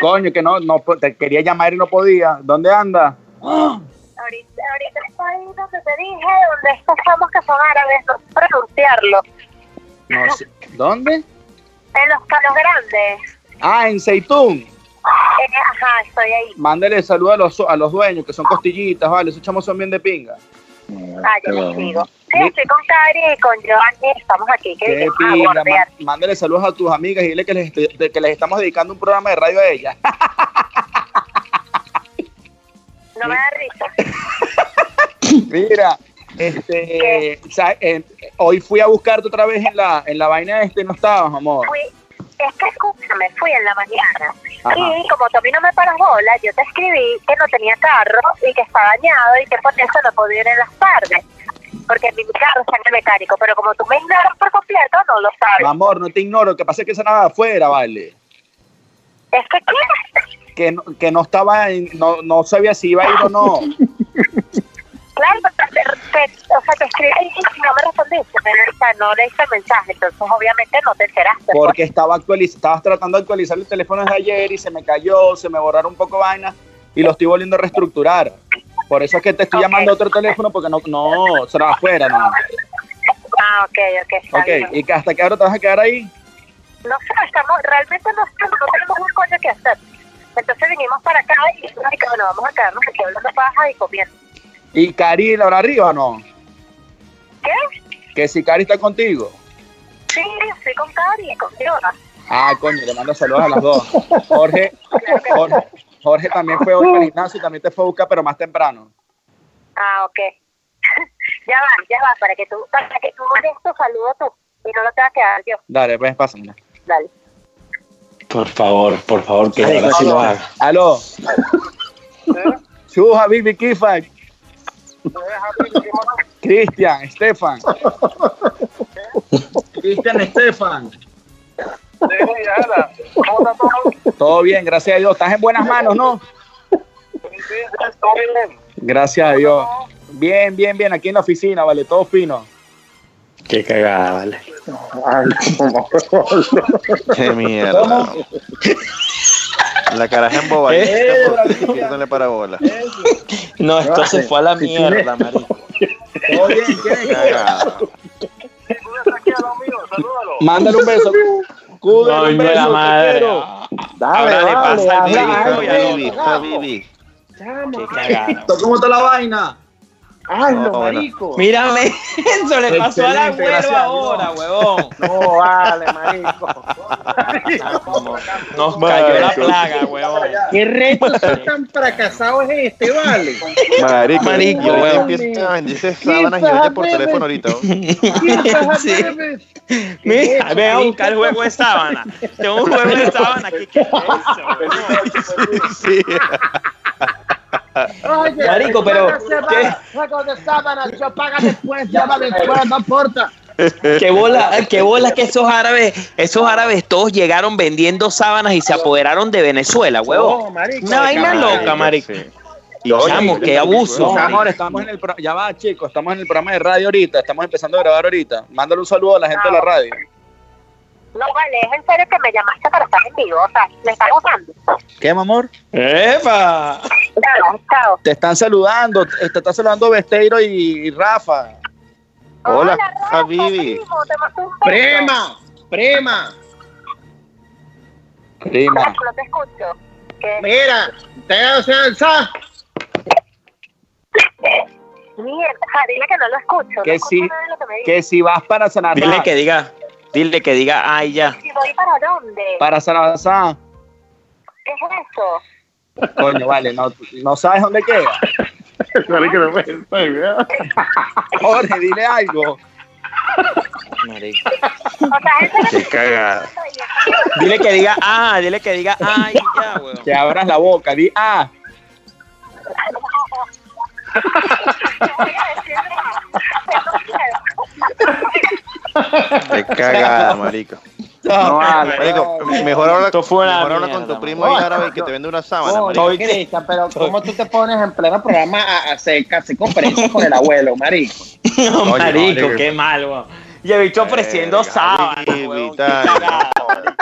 D: Coño, que no, no te quería llamar y no podía. ¿Dónde anda?
H: Ahorita, ahorita estoy donde te dije, donde estos somos que son árabes, no sé pronunciarlo.
D: No sé. ¿Dónde?
H: En los palos grandes.
D: Ah, en Seitún.
H: Eh, ajá, estoy ahí.
D: Mándale saludos a los, a los dueños, que son costillitas, vale. Esos chamos son bien de pinga.
H: Ah, yo les digo. Sí, estoy con Cari y con Giovanni, estamos aquí. Que
D: Qué
H: vinimos a
D: pinga,
H: bordear.
D: má- mándale saludos a tus amigas y dile que les, que les estamos dedicando un programa de radio a ellas.
H: No me da risa.
D: Mira, este, eh, hoy fui a buscarte otra vez en la, en la vaina este, no estabas, amor.
H: Fui, es que escúchame, fui en la mañana.
D: Ajá.
H: Y como tú a mí no me paras bola, yo te escribí que no tenía carro y que está dañado y que por eso no podía ir en las tardes. Porque mi carro está en el mecánico, pero como tú me ignoras por completo, no lo sabes.
D: Amor, no te ignoro, que pasa es que esa nada afuera, vale.
H: Es que, ¿qué?
D: Que no, que no estaba, en- no, no sabía si iba a ir o no.
H: Claro, pero te, te- o sea, te escribí y no me respondiste, pero o sea, no leíste el mensaje, entonces obviamente no te enteraste. pues.
D: Porque estaba actualiz estabas tratando de actualizar el teléfono desde ayer y se me cayó, se me borraron un poco vainas y lo estoy volviendo a reestructurar. Por eso es que te estoy llamando a otro teléfono porque no, no, será afuera, no.
H: Ah, ok, ok, está
D: Ok,
H: bien.
D: ¿y que hasta qué hora te vas a quedar ahí?
H: No sé, estamos, realmente no, estamos, no tenemos un coño que hacer. Entonces vinimos para acá y dijimos, "Ay, que bueno, vamos a quedarnos aquí hablando paja y comiendo.
D: ¿Y Cari la hora arriba o no?
H: ¿Qué?
D: Que si Cari está contigo.
H: Sí, estoy con Cari y con Diona.
D: Ah, coño, le mando saludos a las dos. Jorge, Jorge, Jorge también fue hoy al gimnasio y también te fue a buscar, pero más temprano.
H: Ah, ok. ya va, ya va, para que tú, para que tú des tu saludo tú y no lo tengas que dar yo.
D: Dale, pues pásame.
H: Dale.
C: Por favor, por favor, que ahora sí lo haga.
D: Aló. Chu, Habibi, Kifak. Cristian, Estefan. Cristian, Estefan.
G: ¿Cómo está todo?
D: Todo bien, gracias a Dios. Estás en buenas manos, ¿no?
G: ¿Todo bien?
D: Gracias a Dios. Bien, bien, bien. Aquí en la oficina, vale, todo fino.
C: Qué cagada, vale.
F: Qué mierda. La caraja no le para bola.
C: No, esto se fue a la mierda, marico.
G: Mío, salúdalo.
D: Mándale un beso. Cúdele un beso,
C: la madre.
D: quiero.
C: Ahora le pasa al
F: Vivi.
C: Qué cagada.
D: ¿Cómo está la vaina?
F: No, bueno.
C: Mírame, eso le pasó al abuelo ahora, huevón.
A: No vale, marico.
C: Nos cayó la plaga, huevón.
A: ¿Qué reto tan fracasado es este, vale?
F: Marico,
C: Marico,
F: yo a venderse sábanas y oye por teléfono ahorita.
C: Sí. Mira, ven a buscar el juego de sábana. Tengo un juego de sábana. ¿Qué, qué es eso, huevón?
F: Sí.
A: Oye,
C: Marico, pero,
A: ¿qué? Juego de sábanas, yo paga después, llama después, no importa.
C: Qué bola, qué bola que esos árabes, esos árabes todos llegaron vendiendo sábanas y se apoderaron de Venezuela, huevón.
A: No, marico.
C: Una vaina loca, marico.
F: Sí.
C: Y chamo, qué abuso.
D: No, estamos en el pro- ya va, chicos, estamos en el programa de radio ahorita, estamos empezando a grabar ahorita. Mándale un saludo a la gente de la radio.
H: No vale, es en serio que me llamaste para estar en vivo, o sea, me están usando.
D: ¿Qué, mi amor?
C: ¡Epa!
H: Claro, chao.
D: Te están saludando, te está saludando Besteiro y, y Rafa.
F: Hola,
H: un beso.
A: Prema, prema.
D: Prima.
H: No te escucho. ¿Qué?
A: Mira, te sa-
H: Mierda, dile que no lo escucho.
D: Que
H: no escucho
D: sí,
H: nada de lo que me.
D: Que si vas para San
C: Dile que diga, dile que diga, ay ya.
H: ¿Y voy para dónde?
D: para San Azar,
H: ¿Qué es eso?
D: coño, vale, no, no sabes dónde queda. Jorge, dile algo.
C: Marico.
H: O sea, es en serio
F: Qué cagada.
H: que-
C: Dile que diga, ah, dile que diga, ay ya, huevón.
D: Que abras la boca, di ah.
H: Te
F: cagada, marico.
D: No,
A: vale.
F: Marico, mejor habla, con tu primo ahí árabe que te vende una sábana, marico.
A: Cristian, pero ¿cómo tú te pones en pleno programa a hacer casi conferencias con el abuelo, marico?
C: No,
F: Oye,
C: marico, qué mal, weón. Y el bicho ofreciendo sábanas.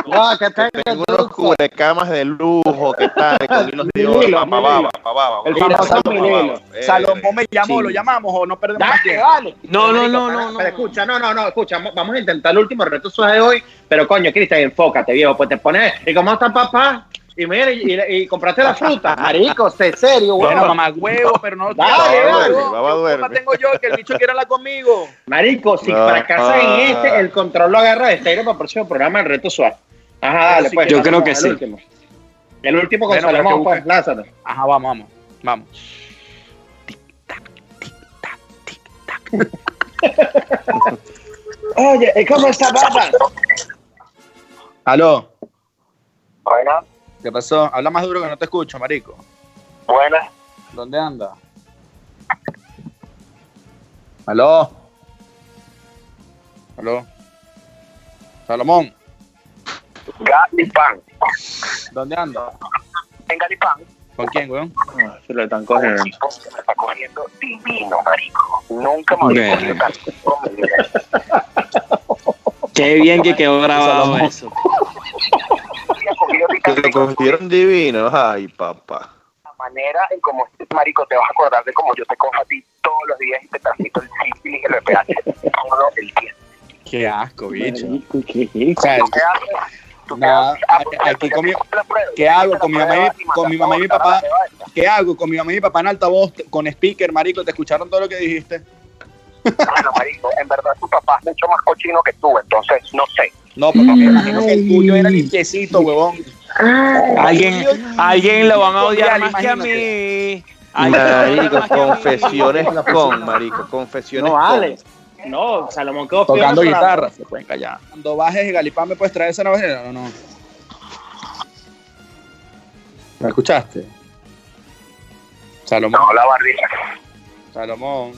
A: No, que tengo
F: Tengo unos cubrecamas de lujo, pa' baba.
D: El famoso
F: eh,
D: Salomón me llamó,
C: sí.
D: ¿lo llamamos o no perdemos más tiempo?
A: vale.
C: No, no, no, no, no.
A: Pero escucha, no, no, no, escucha, vamos a intentar el último reto suave de hoy, pero coño, Cristian, enfócate, viejo, pues te pones, ¿y cómo está papá? Y mira, y, compraste la fruta. Marico, sé serio,
D: Bueno,
A: huevón.
D: mamá huevo, pero no
A: Dale, dale,
D: huevón.
F: baba
D: ¿Qué
F: duerme.
D: culpa tengo yo que el bicho quiera hablar conmigo?
A: Marico, si
F: No.
A: fracasas en este, el control lo agarra de Esteiro para el próximo programa, el reto suave. Ajá, dale,
D: Sí,
A: pues.
C: yo creo que
A: el
C: sí.
A: Último. El último con
D: Bueno,
A: Salomón, pues.
D: Ajá, vamos, vamos. Vamos.
A: Oye, ¿y ¿cómo está, papá?
D: Aló.
G: Buena,
D: ¿Qué pasó? Habla más duro que no te escucho, marico.
G: buena.
D: ¿Dónde anda? Aló. Aló. Salomón,
G: Galipán.
D: ¿dónde anda?
G: En Galipán.
D: ¿Con quién, weón?
A: Se lo están cogiendo.
G: Un tipo que me está cogiendo divino, marico. Nunca me había cogido tanto como mi vida.
C: Qué bien que quedó grabado eso.
F: Lo cogieron divino. Ay, papá.
G: La manera en como, marico, te vas a acordar de cómo yo te cojo a ti todos los días y te transmito el sífilis y el VPH todo el tiempo.
D: Qué asco, bicho.
A: Marico, ¿qué
D: Nada,
G: ah,
D: aquí con mi-. ¿qué hago con mi mamá y- con mi mamá y mi papá? ¿Qué hago con mi mamá y mi papá en altavoz con speaker, marico? ¿Te escucharon todo lo que dijiste?
G: Bueno, marico, en verdad tu papá es mucho más cochino que tú, entonces no sé.
D: No, pero me imagino que el tuyo era limpiecito, huevón.
C: Alguien, alguien lo van a odiar más que a mí.
F: Marico, confesiones con, marico, confesiones
A: No
F: con.
A: vale. No, Salomón quedó
D: Tocando guitarra. Se pueden callar. Cuando bajes de Galipán, ¿me puedes traer esa navaja? No, no. ¿Me escuchaste? Salomón,
G: No, la barriga.
D: Salomón.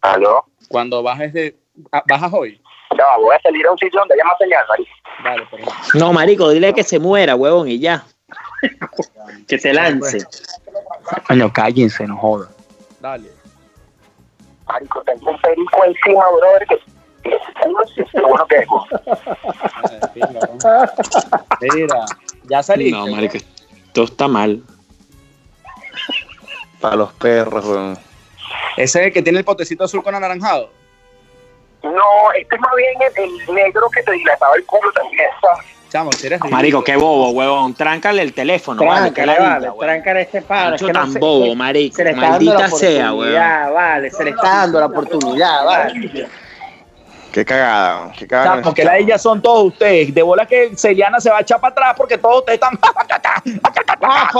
G: ¿Aló?
D: Cuando bajes de... ah, ¿Bajas hoy?
G: Ya va, voy a salir a un sitio donde haya más señal, marico.
D: Vale, pero...
C: No, marico, dile que se muera, huevón, y ya.
A: Que se lance.
D: Coño, cállense, no jodan. Dale.
G: Marico, tengo un perico encima, brother, que... es.
D: Mira, ya saliste.
C: No, marico, esto está mal.
F: Para los perros, weón.
D: Ese que tiene el potecito azul con anaranjado.
G: No, este es más bien el, el negro que te dilataba el culo también, ¿sabes?
D: Chamo, si eres ridículo.
C: Marico, qué bobo, huevón. Tráncale el teléfono, vale.
A: Tráncale, vale,
C: huevón.
A: tráncale este palo. Es que no
C: tan
A: se-
C: bobo, marico.
A: Se le está dando la
C: Maldita sea, weón.
A: oportunidad, vale. Se le está dando la oportunidad, vale.
F: Qué cagada, qué cagada.
D: Chamo, que la de ellas son todos ustedes. De bola que Celiana se va a echar para atrás porque todos ustedes están.
A: Ah,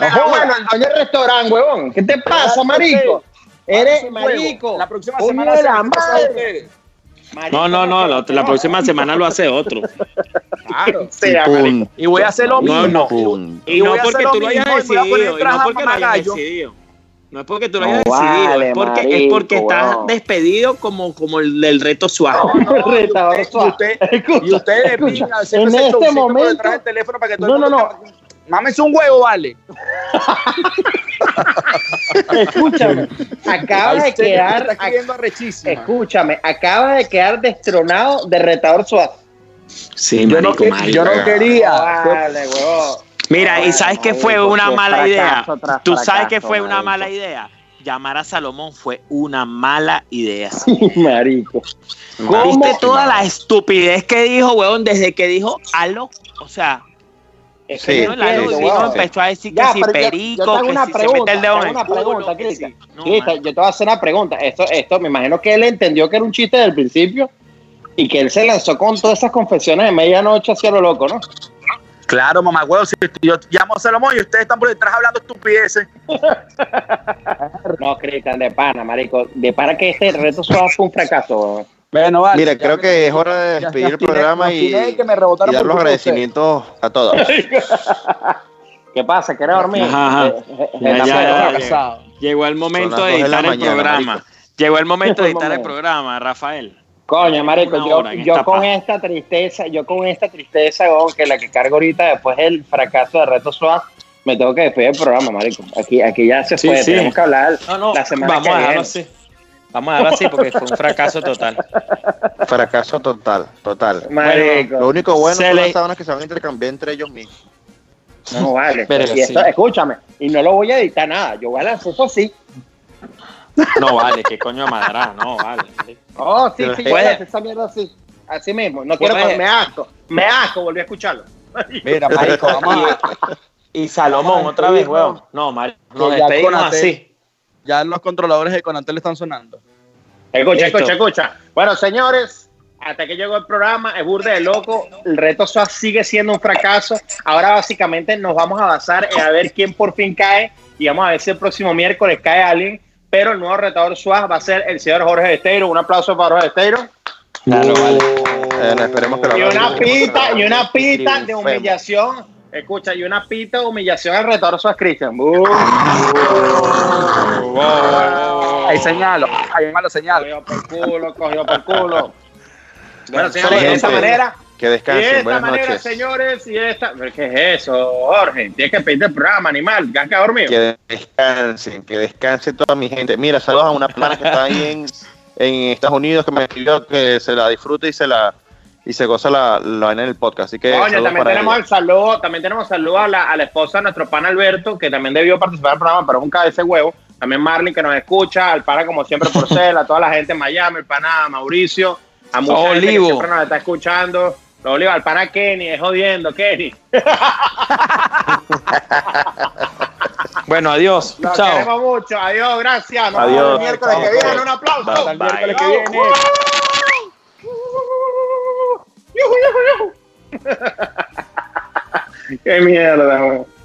A: el dueño del restaurante, huevón. ¿Qué te pasa, marico? Eres marico.
D: La próxima semana
A: de
D: se
A: la madre.
D: ustedes.
A: Marico,
C: No, no, no, la, la próxima semana lo hace otro.
D: Claro.
A: Marico.
D: Y voy a hacer lo
C: No,
D: mismo.
C: no.
F: Pum.
D: Y
C: no porque tú lo hayas decidido, no porque lo hayas decidido. No es porque tú lo
A: No
C: hayas decidido,
A: vale,
C: es porque, es
A: marico,
C: porque estás
A: weón.
C: despedido como, como el del reto suave.
D: No, no, y
A: Retador
D: usted-
A: suave.
D: y usted-
A: Escucha,
D: Y ustedes le
A: escucha, en este momento-
D: detrás del teléfono para que todo
A: No,
D: el
A: no,
D: mundo Mámese un huevo, vale.
A: Escúchame, acaba de quedar, escúchame, acaba de quedar destronado de retador suave.
C: Sí,
D: Yo no,
C: marico,
D: que-
C: marico.
D: yo no quería.
A: Vale, huevón.
C: Mira, ¿y sabes qué fue una mala idea?
A: fracaso
C: ¿Tú sabes qué fue una mala idea? Llamar a Salomón fue una mala idea.
A: Marico.
C: ¿Viste toda la estupidez que dijo, weón, desde que dijo aló? O sea,
A: Es
F: Sí,
A: que no entiendo,
C: vino,
A: huevón.
C: empezó a decir
A: Ya,
C: que si
A: yo- yo
C: perico,
A: te hago
C: que
A: una
C: si
A: pregunta,
C: se mete el dedo en el
A: una pregunta, Cristian.
C: sí. No,
A: Cristian, yo te voy a hacer una pregunta. Esto, esto me imagino que él entendió que era un chiste desde el principio y que él se lanzó con todas esas confesiones de medianoche hacia lo loco, ¿no?
D: Claro, mamá, huevo, si yo llamo a Salomón y ustedes están por detrás hablando estupideces.
A: No, Cristian, de pana, marico. De pana que este reto suave fue un fracaso.
D: Bueno, vale.
F: Mira, creo que es hora de
D: ya
F: despedir el programa y,
D: que me
F: y dar los agradecimientos a todos.
A: ¿Qué pasa? ¿Quieres dormir?
C: Ajá, ajá.
A: Eh, eh,
C: Ya,
A: eh,
C: ya,
A: la
C: ya, ya.
D: fracasado.
C: Llegó el momento de
F: dos de
C: editar el
F: mañana,
C: programa.
F: marico.
C: Llegó el momento de
A: Llegó
C: editar el programa, Rafael.
A: Coño, marico,
C: Una
A: yo, con
C: paja.
A: esta tristeza, yo con esta tristeza, weón, que la que cargo ahorita después del fracaso de Reto Suave, me tengo que despedir del programa, marico. Aquí, aquí ya se
C: Sí,
A: fue,
C: sí.
A: tenemos que hablar
C: No, no,
A: la semana
C: vamos
A: que
C: a dejarlo
A: viene.
C: Vamos a dejarlo así porque fue un fracaso total.
F: Fracaso total, total.
A: Marico,
F: Lo único bueno son
C: le-
F: las sábanas que se van a intercambiar entre ellos mismos.
A: no vale.
C: Pero
A: y
C: sí.
A: escúchame, y no lo voy a editar nada, yo voy a lanzar eso así.
C: No vale, qué coño madera, no vale.
A: Oh, sí, sí, voy a
C: Puede-
A: lanzar esa mierda así, así mismo. No quiero me asco, me asco, volví a escucharlo.
D: Mira, marico, vamos a...
C: Y Salomón, otra vez, weón. No, Mario, nos despedimos así.
D: Ya los controladores de Conatel están sonando.
A: Escucha, escucha, escucha. Bueno, señores, hasta que llegó el programa, es burde de loco. El reto SWAT sigue siendo un fracaso. Ahora básicamente nos vamos a basar en a ver quién por fin cae y vamos a ver si el próximo miércoles cae alguien. Pero el nuevo retador SWAT va a ser el señor Jorge Esteiro. Un aplauso para Jorge Esteiro.
D: Claro, vale.
B: Eh, esperemos que lo
A: Y una pita, y una pita de humillación. Escucha, y una pita de humillación al retador SWAT Christian. Uh.
D: Ahí señalo, ahí malo señalo.
A: Cogió por culo, cogió por culo. Bueno, señores, de esta manera.
B: Que
A: Y de
B: descansen.
A: esta manera,
B: noches.
A: señores, y esta. ¿Pero ¿Qué es eso, Jorge? Tienes que pedirte el programa, animal. ¿Ya has quedado dormido?
B: Que descansen, que descanse toda mi gente. Mira, saludos a una plana que está ahí en, en Estados Unidos que me escribió que se la disfrute y se la y se goza la, la en el podcast. Así que saludos
A: también
B: para
A: tenemos
B: ella.
A: el saludo, también tenemos saludo a la, a la esposa de nuestro pan Alberto, que también debió participar del programa, pero cabeza de huevo. También Marlin, que nos escucha, al pana como siempre por ser, a toda la gente en Miami, el pana Mauricio, a mucha gente que
C: Olivo.
A: siempre nos está escuchando. Los Olivo, al pana Kenny, es jodiendo, Kenny.
C: Bueno, adiós.
A: Los
C: Chao.
A: queremos mucho. Adiós, gracias. Nos
B: Adiós.
A: vemos el miércoles que
D: Chao,
A: viene.
D: pues.
A: Un aplauso.
D: Hasta el miércoles que viene.
A: Yujú, yujú, yujú. Qué mierda, güey.